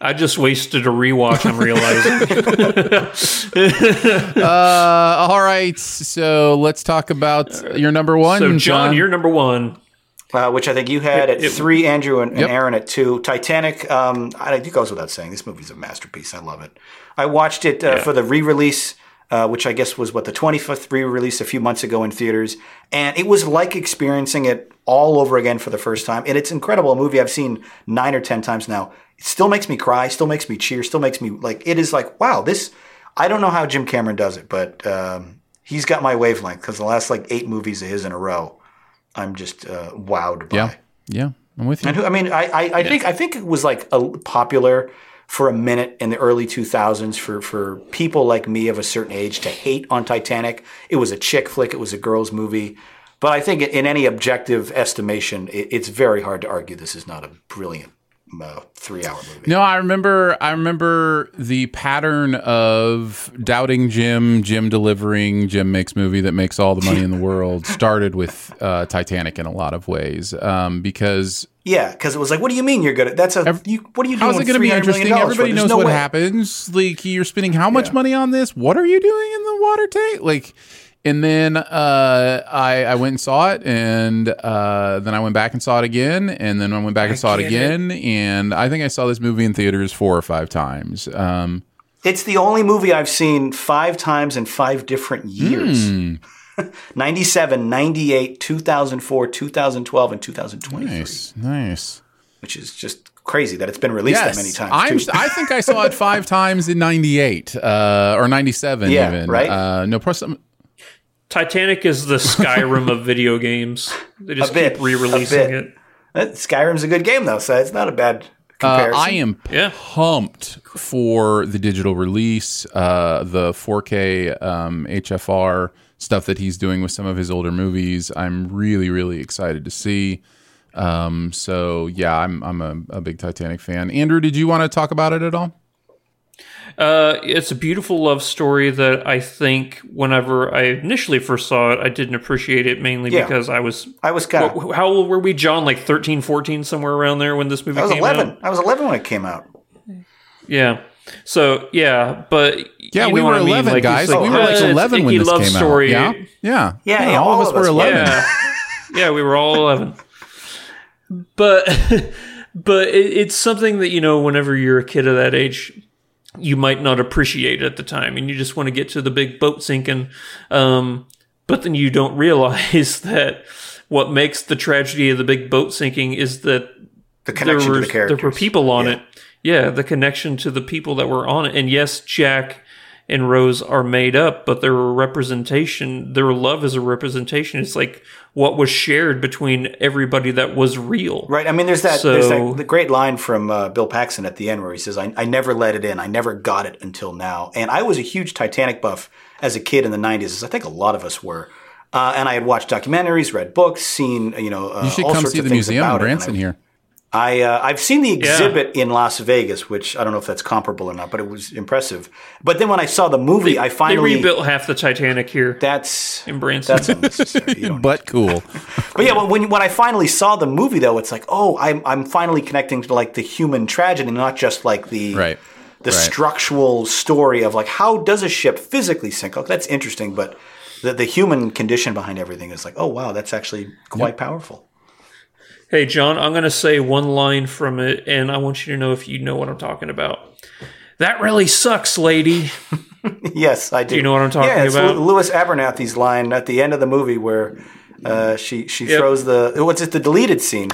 I just wasted a rewatch. I'm realizing. Uh, all right. So let's talk about your number one. so, John, you're number one. Uh, which I think you had at it- three, Andrew and, and Aaron at two. Titanic, um, I, it goes without saying, this movie's a masterpiece. I love it. I watched it uh, Yeah. for the re-release, uh, which I guess was what the 25th re-release a few months ago in theaters, and it was like experiencing it all over again for the first time. And it's incredible. A movie I've seen nine or ten times now. It still makes me cry. Still makes me cheer. Still makes me like. It is like wow. This. I don't know how Jim Cameron does it, but um, he's got my wavelength because the last like eight movies of his in a row, I'm just uh, wowed by. Yeah. Yeah. I'm with you. And who, I mean, I, I, I think I think it was like a, popular for a minute in the early 2000s for for people like me of a certain age to hate on Titanic. It was a chick flick. It was a girls' movie. But I think in any objective estimation, it, it's very hard to argue this is not a brilliant three hour movie. No, I remember. I remember the pattern of doubting Jim, Jim delivering, Jim makes movie that makes all the money in the world. Started with uh, Titanic in a lot of ways, um, because Yeah, because it was like, what do you mean you're good at that's a you, what are you doing? how's it going to be interesting? Everybody knows no what way. happens. Like you're spending how much money on this? What are you doing in the water tank? Like, and then uh, I I went and saw it, and uh, then I went back and saw it again, and then I went back and saw it get it. again, and I think I saw this movie in theaters four or five times. Um, It's the only movie I've seen five times in five different years. Hmm. 97, 98, 2004, 2012, and 2023. Nice, nice. Which is just crazy that it's been released that many times. I think I saw it five times in '98 uh, or '97 Yeah, even. right? Uh, no, plus, Titanic is the Skyrim of video games. They just A bit, keep re-releasing it. Uh, Skyrim's a good game though, so it's not a bad Uh, comparison. I am pumped for the digital release, uh, the 4K um, HFR stuff that he's doing with some of his older movies. I'm really, really excited to see. Um, so yeah, I'm I'm a, a big Titanic fan. Andrew, did you want to talk about it at all? Uh, it's a beautiful love story that I think whenever I initially first saw it, I didn't appreciate it mainly Yeah. because I was I was kind of how old were we, John? Like 13, 14, somewhere around there when this movie I was came 11. out. I was 11 when it came out. Yeah. So yeah, but Yeah, we were what I mean? 11, Like, guys. it's we were like 11 when icky this love came story. out. Yeah, yeah, Yeah, yeah, all, all of us of were 11. Yeah, yeah, we were all eleven. But but it, it's something that you know, whenever you're a kid of that age, you might not appreciate at the time, and you just want to get to the big boat sinking. Um, but then you don't realize that what makes the tragedy of the big boat sinking is that The connection there to were, the characters. There were people on Yeah. it. Yeah, the connection to the people that were on it. And yes, Jack and Rose are made up, but they're representation. Their love is a representation. It's like what was shared between everybody that was real. Right. I mean, there's that, So- there's that the great line from uh, Bill Paxton at the end where he says, I, I never let it in. I never got it until now. And I was a huge Titanic buff as a kid in the 90s, as I think a lot of us were. Uh, and I had watched documentaries, read books, seen, you know, uh, You should all come sorts see of the things museum in about it. And Branson I- here. I uh, I've seen the exhibit in Las Vegas, which I don't know if that's comparable or not, but it was impressive. But then when I saw the movie, I They finally rebuilt half the Titanic here. That's in Branson. That's unnecessary. You don't but cool. But yeah, when when when I finally saw the movie, though, it's like, oh, I'm I'm finally connecting to like the human tragedy, not just like the Right. the Right. structural story of like how does a ship physically sink? Oh, that's interesting, but the the human condition behind everything is like, oh wow, that's actually quite powerful. Hey, John, I'm going to say one line from it, and I want you to know if you know what I'm talking about. That really sucks, lady. yes, I do. you know what I'm talking about? yeah, it's about? Lewis Abernathy's line at the end of the movie where uh, she she Yep. throws the what's it the deleted scene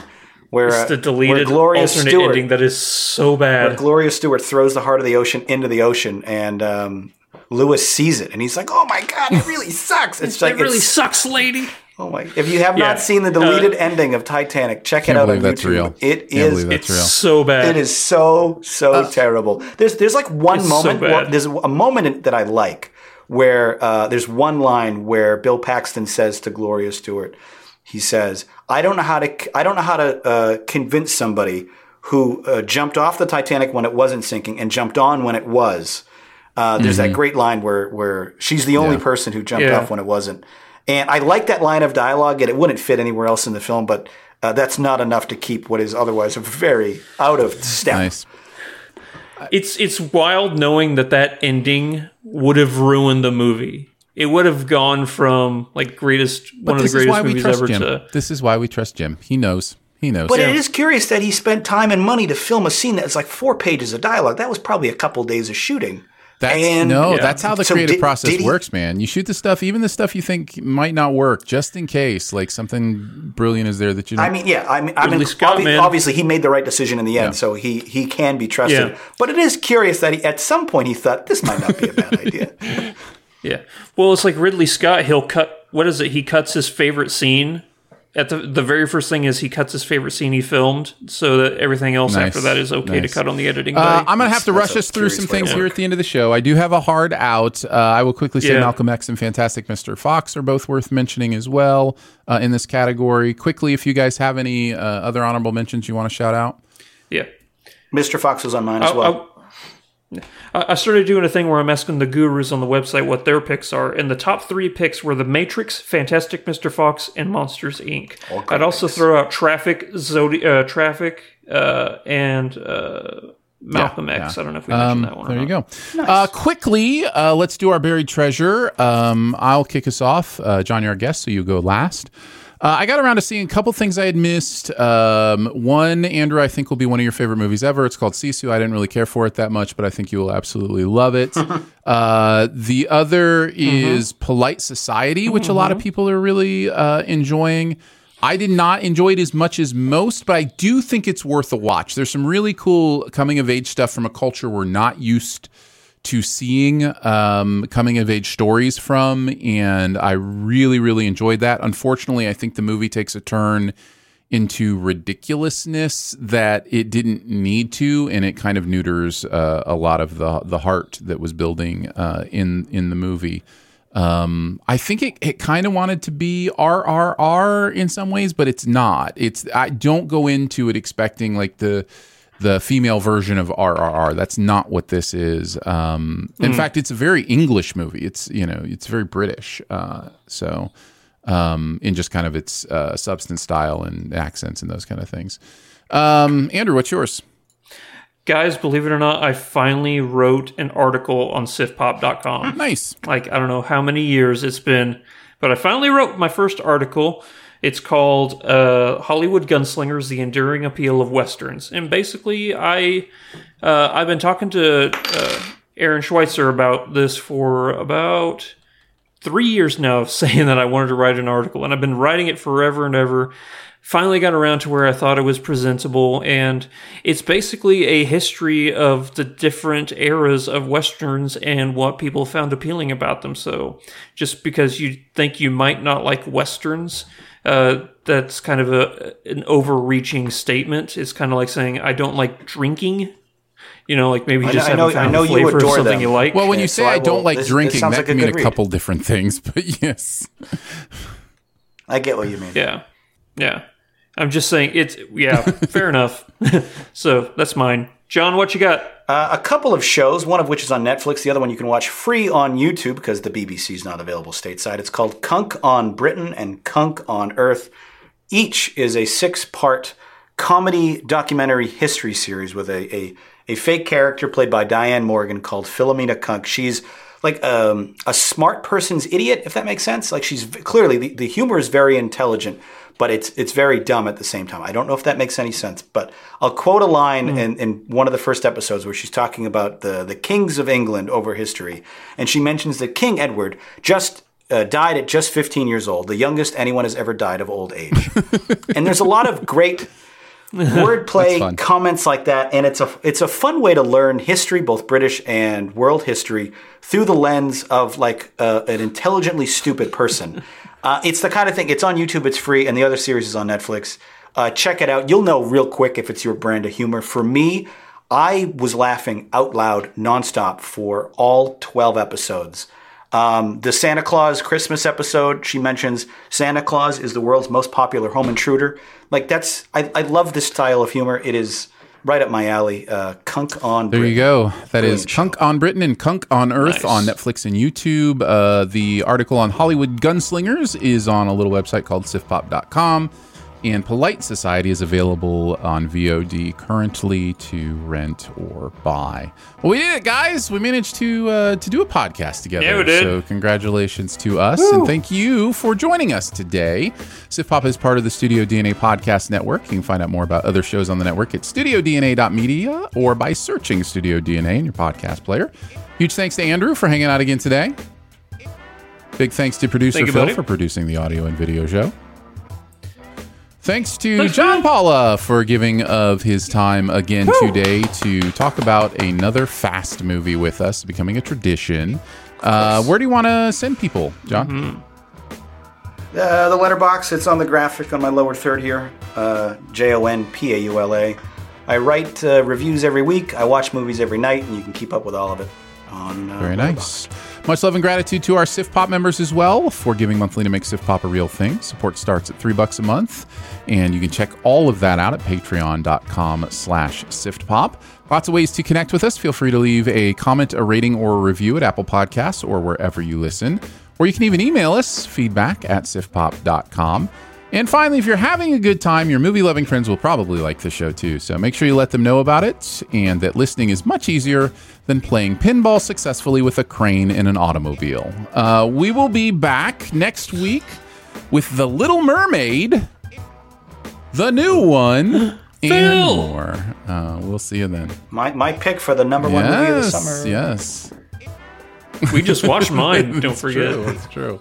where It's uh, the where deleted Gloria alternate Stewart ending that is so bad. where. Gloria Stuart throws the heart of the ocean into the ocean and um, Lewis sees it and he's like, "Oh my god, it really sucks." It's like it really it's- sucks, lady. Oh my! If you have Yeah. not seen the deleted ending of Titanic, check it Can't out on believe that's YouTube. real. It Can't is. believe that's It's real. so bad. It is so so terrible. There's there's like one It's so moment. there's a moment that I like where uh, there's one line where Bill Paxton says to Gloria Stuart, he says, "I don't know how to I don't know how to uh, convince somebody who uh, jumped off the Titanic when it wasn't sinking and jumped on when it was." Uh, there's that great line where where she's the only Yeah. person who jumped Yeah. off when it wasn't. And I like that line of dialogue, and it wouldn't fit anywhere else in the film, but uh, that's not enough to keep what is otherwise a very out of step. Nice. It's it's wild knowing that that ending would have ruined the movie. It would have gone from like greatest But one of the this is greatest why we movies trust ever Jim. to. This is why we trust Jim. He knows. He knows. But it is curious that he spent time and money to film a scene that's like four pages of dialogue. That was probably a couple days of shooting. That's, And- no, Yeah. that's how the So creative did- process did he- works, man. You shoot the stuff, even the stuff you think might not work, just in case, like something brilliant is there that you. Don't, I mean, yeah, I mean, I mean Scott, obvi- obviously he made the right decision in the end, Yeah. so he he can be trusted. Yeah. But it is curious that he, at some point he thought this might not be a bad idea. Yeah. Well, it's like Ridley Scott. He'll cut. What is it? He cuts his favorite scene. At the the very first thing is he cuts his favorite scene he filmed, so that everything else Nice. after that is okay Nice. to cut on the editing Uh. I'm going to have to rush us through some things here at the end of the show. I do have a hard out. Uh, I will quickly say Yeah. Malcolm X and Fantastic Mr. Fox are both worth mentioning as well uh, in this category. Quickly, if you guys have any uh, other honorable mentions you want to shout out. Yeah. Mr. Fox was on mine as I- well. I I started doing a thing where I'm asking the gurus on the website what their picks are, and the top three picks were The Matrix, Fantastic Mr. Fox, and Monsters Inc. I'd also throw out Traffic, Zodi- uh, Traffic, uh, and uh, Malcolm Yeah, X. yeah. I don't know if we mentioned Um, that one. there or you not. go. Uh, quickly, uh, let's do our buried treasure. Um, I'll kick us off. Uh, John, you're our guest, so you go last. Uh, I got around to seeing a couple things I had missed. Um, one, Andrew, I think will be one of your favorite movies ever. It's called Sisu. I didn't really care for it that much, but I think you will absolutely love it. uh, the other is Polite Society, which a lot of people are really uh, enjoying. I did not enjoy it as much as most, but I do think it's worth a watch. There's some really cool coming of age stuff from a culture we're not used to seeing um, coming of age stories from, and I really, really enjoyed that. Unfortunately, I think the movie takes a turn into ridiculousness that it didn't need to, and it kind of neuters uh, a lot of the the heart that was building uh, in in the movie. Um, I think it, it kind of wanted to be RRR in some ways, but it's not. It's I don't go into it expecting like the the female version of RRR. That's not what this is. Um, in Mm. fact, it's a very English movie. It's you know it's very British. Uh, so um, in just kind of its uh, substance, style, and accents and those kind of things. Um, Andrew, what's yours? Guys, believe it or not, I finally wrote an article on sifpop.com. Nice. Like, I don't know how many years it's been, but I finally wrote my first article. It's called uh, Hollywood Gunslingers: The Enduring Appeal of Westerns, and basically, I uh, I've been talking to uh, Aaron Schweitzer about this for about three years now, saying that I wanted to write an article, and I've been writing it forever and ever. Finally, got around to where I thought it was presentable, and it's basically a history of the different eras of westerns and what people found appealing about them. So, just because you think you might not like westerns, uh, that's kind of a an overreaching statement. It's kind of like saying I don't like drinking. You know, like maybe you just I know- haven't found I know the you flavor of adore something them. you like. Well, when you say so I I don't will- like this- this drinking, sounds that like can mean good a read. couple different things. But yes, I get what you mean. Yeah. Yeah. I'm just saying it's yeah, fair enough. so that's mine. John, what you got? Uh, a couple of shows, one of which is on Netflix, the other one you can watch free on YouTube because the BBC is not available stateside. It's called Cunk on Britain and Cunk on Earth. Each is a six part comedy documentary history series with a, a, a fake character played by Diane Morgan called Philomena Cunk. She's like um, a smart person's idiot, if that makes sense. Like she's clearly the, the humor is very intelligent, but it's it's very dumb at the same time. I don't know if that makes any sense, but I'll quote a line in, in one of the first episodes where she's talking about the the kings of England over history, and she mentions that King Edward just uh, died at just 15 years old, the youngest anyone has ever died of old age. and there's a lot of great wordplay comments like that and it's a it's a fun way to learn history both british and world history through the lens of like uh, an intelligently stupid person. Uh, it's the kind of thing it's on youtube it's free and the other series is on netflix. Uh, check it out. You'll know real quick if it's your brand of humor. For me i was laughing out loud nonstop for all 12 episodes. Um, the Santa Claus Christmas episode, she mentions Santa Claus is the world's most popular home intruder. Like that's, I, I love this style of humor. It is right up my alley. Uh, Cunk on. There you go. That is Brilliant Cunk on Britain and Cunk on Earth Nice. on Netflix and YouTube. Uh, the article on Hollywood Gunslingers is on a little website called sifpop.com. And Polite Society is available on VOD currently to rent or buy. Well, we did it, guys. We managed to uh, to do a podcast together. Yeah, we did. So congratulations to us, and thank you for joining us today. Sif Pop is part of the Studio DNA podcast network. You can find out more about other shows on the network at studiodna.media or by searching Studio DNA in your podcast player. Huge thanks to Andrew for hanging out again today. Big thanks to producer Thank Phil for producing the audio and video show. Thanks to Thanks, John Phil. Paula for giving of his time again today to talk about another fast movie with us, becoming a tradition. Uh, where do you want to send people, John? Mm-hmm. Uh, the Letterboxd, it's on the graphic on my lower third here. Uh, J O N P A U L A. I write uh, reviews every week. I watch movies every night, and you can keep up with all of it on. Uh, Very nice. Much love and gratitude to our Sif Pop members as well for giving monthly to make Sif Pop a real thing. Support starts at three bucks a month, and you can check all of that out at patreon.com slash sifpop. Lots of ways to connect with us. Feel free to leave a comment, a rating, or a review at Apple Podcasts or wherever you listen. Or you can even email us, feedback at sifpop.com. And finally, if you're having a good time, your movie loving friends will probably like the show too. So make sure you let them know about it and that listening is much easier than playing pinball successfully with a crane in an automobile. Uh, we will be back next week with The Little Mermaid, the new one, and more. Uh, we'll see you then. My, my pick for the number one movie of the summer. Yes. We just watched mine. Don't forget. True, it's true.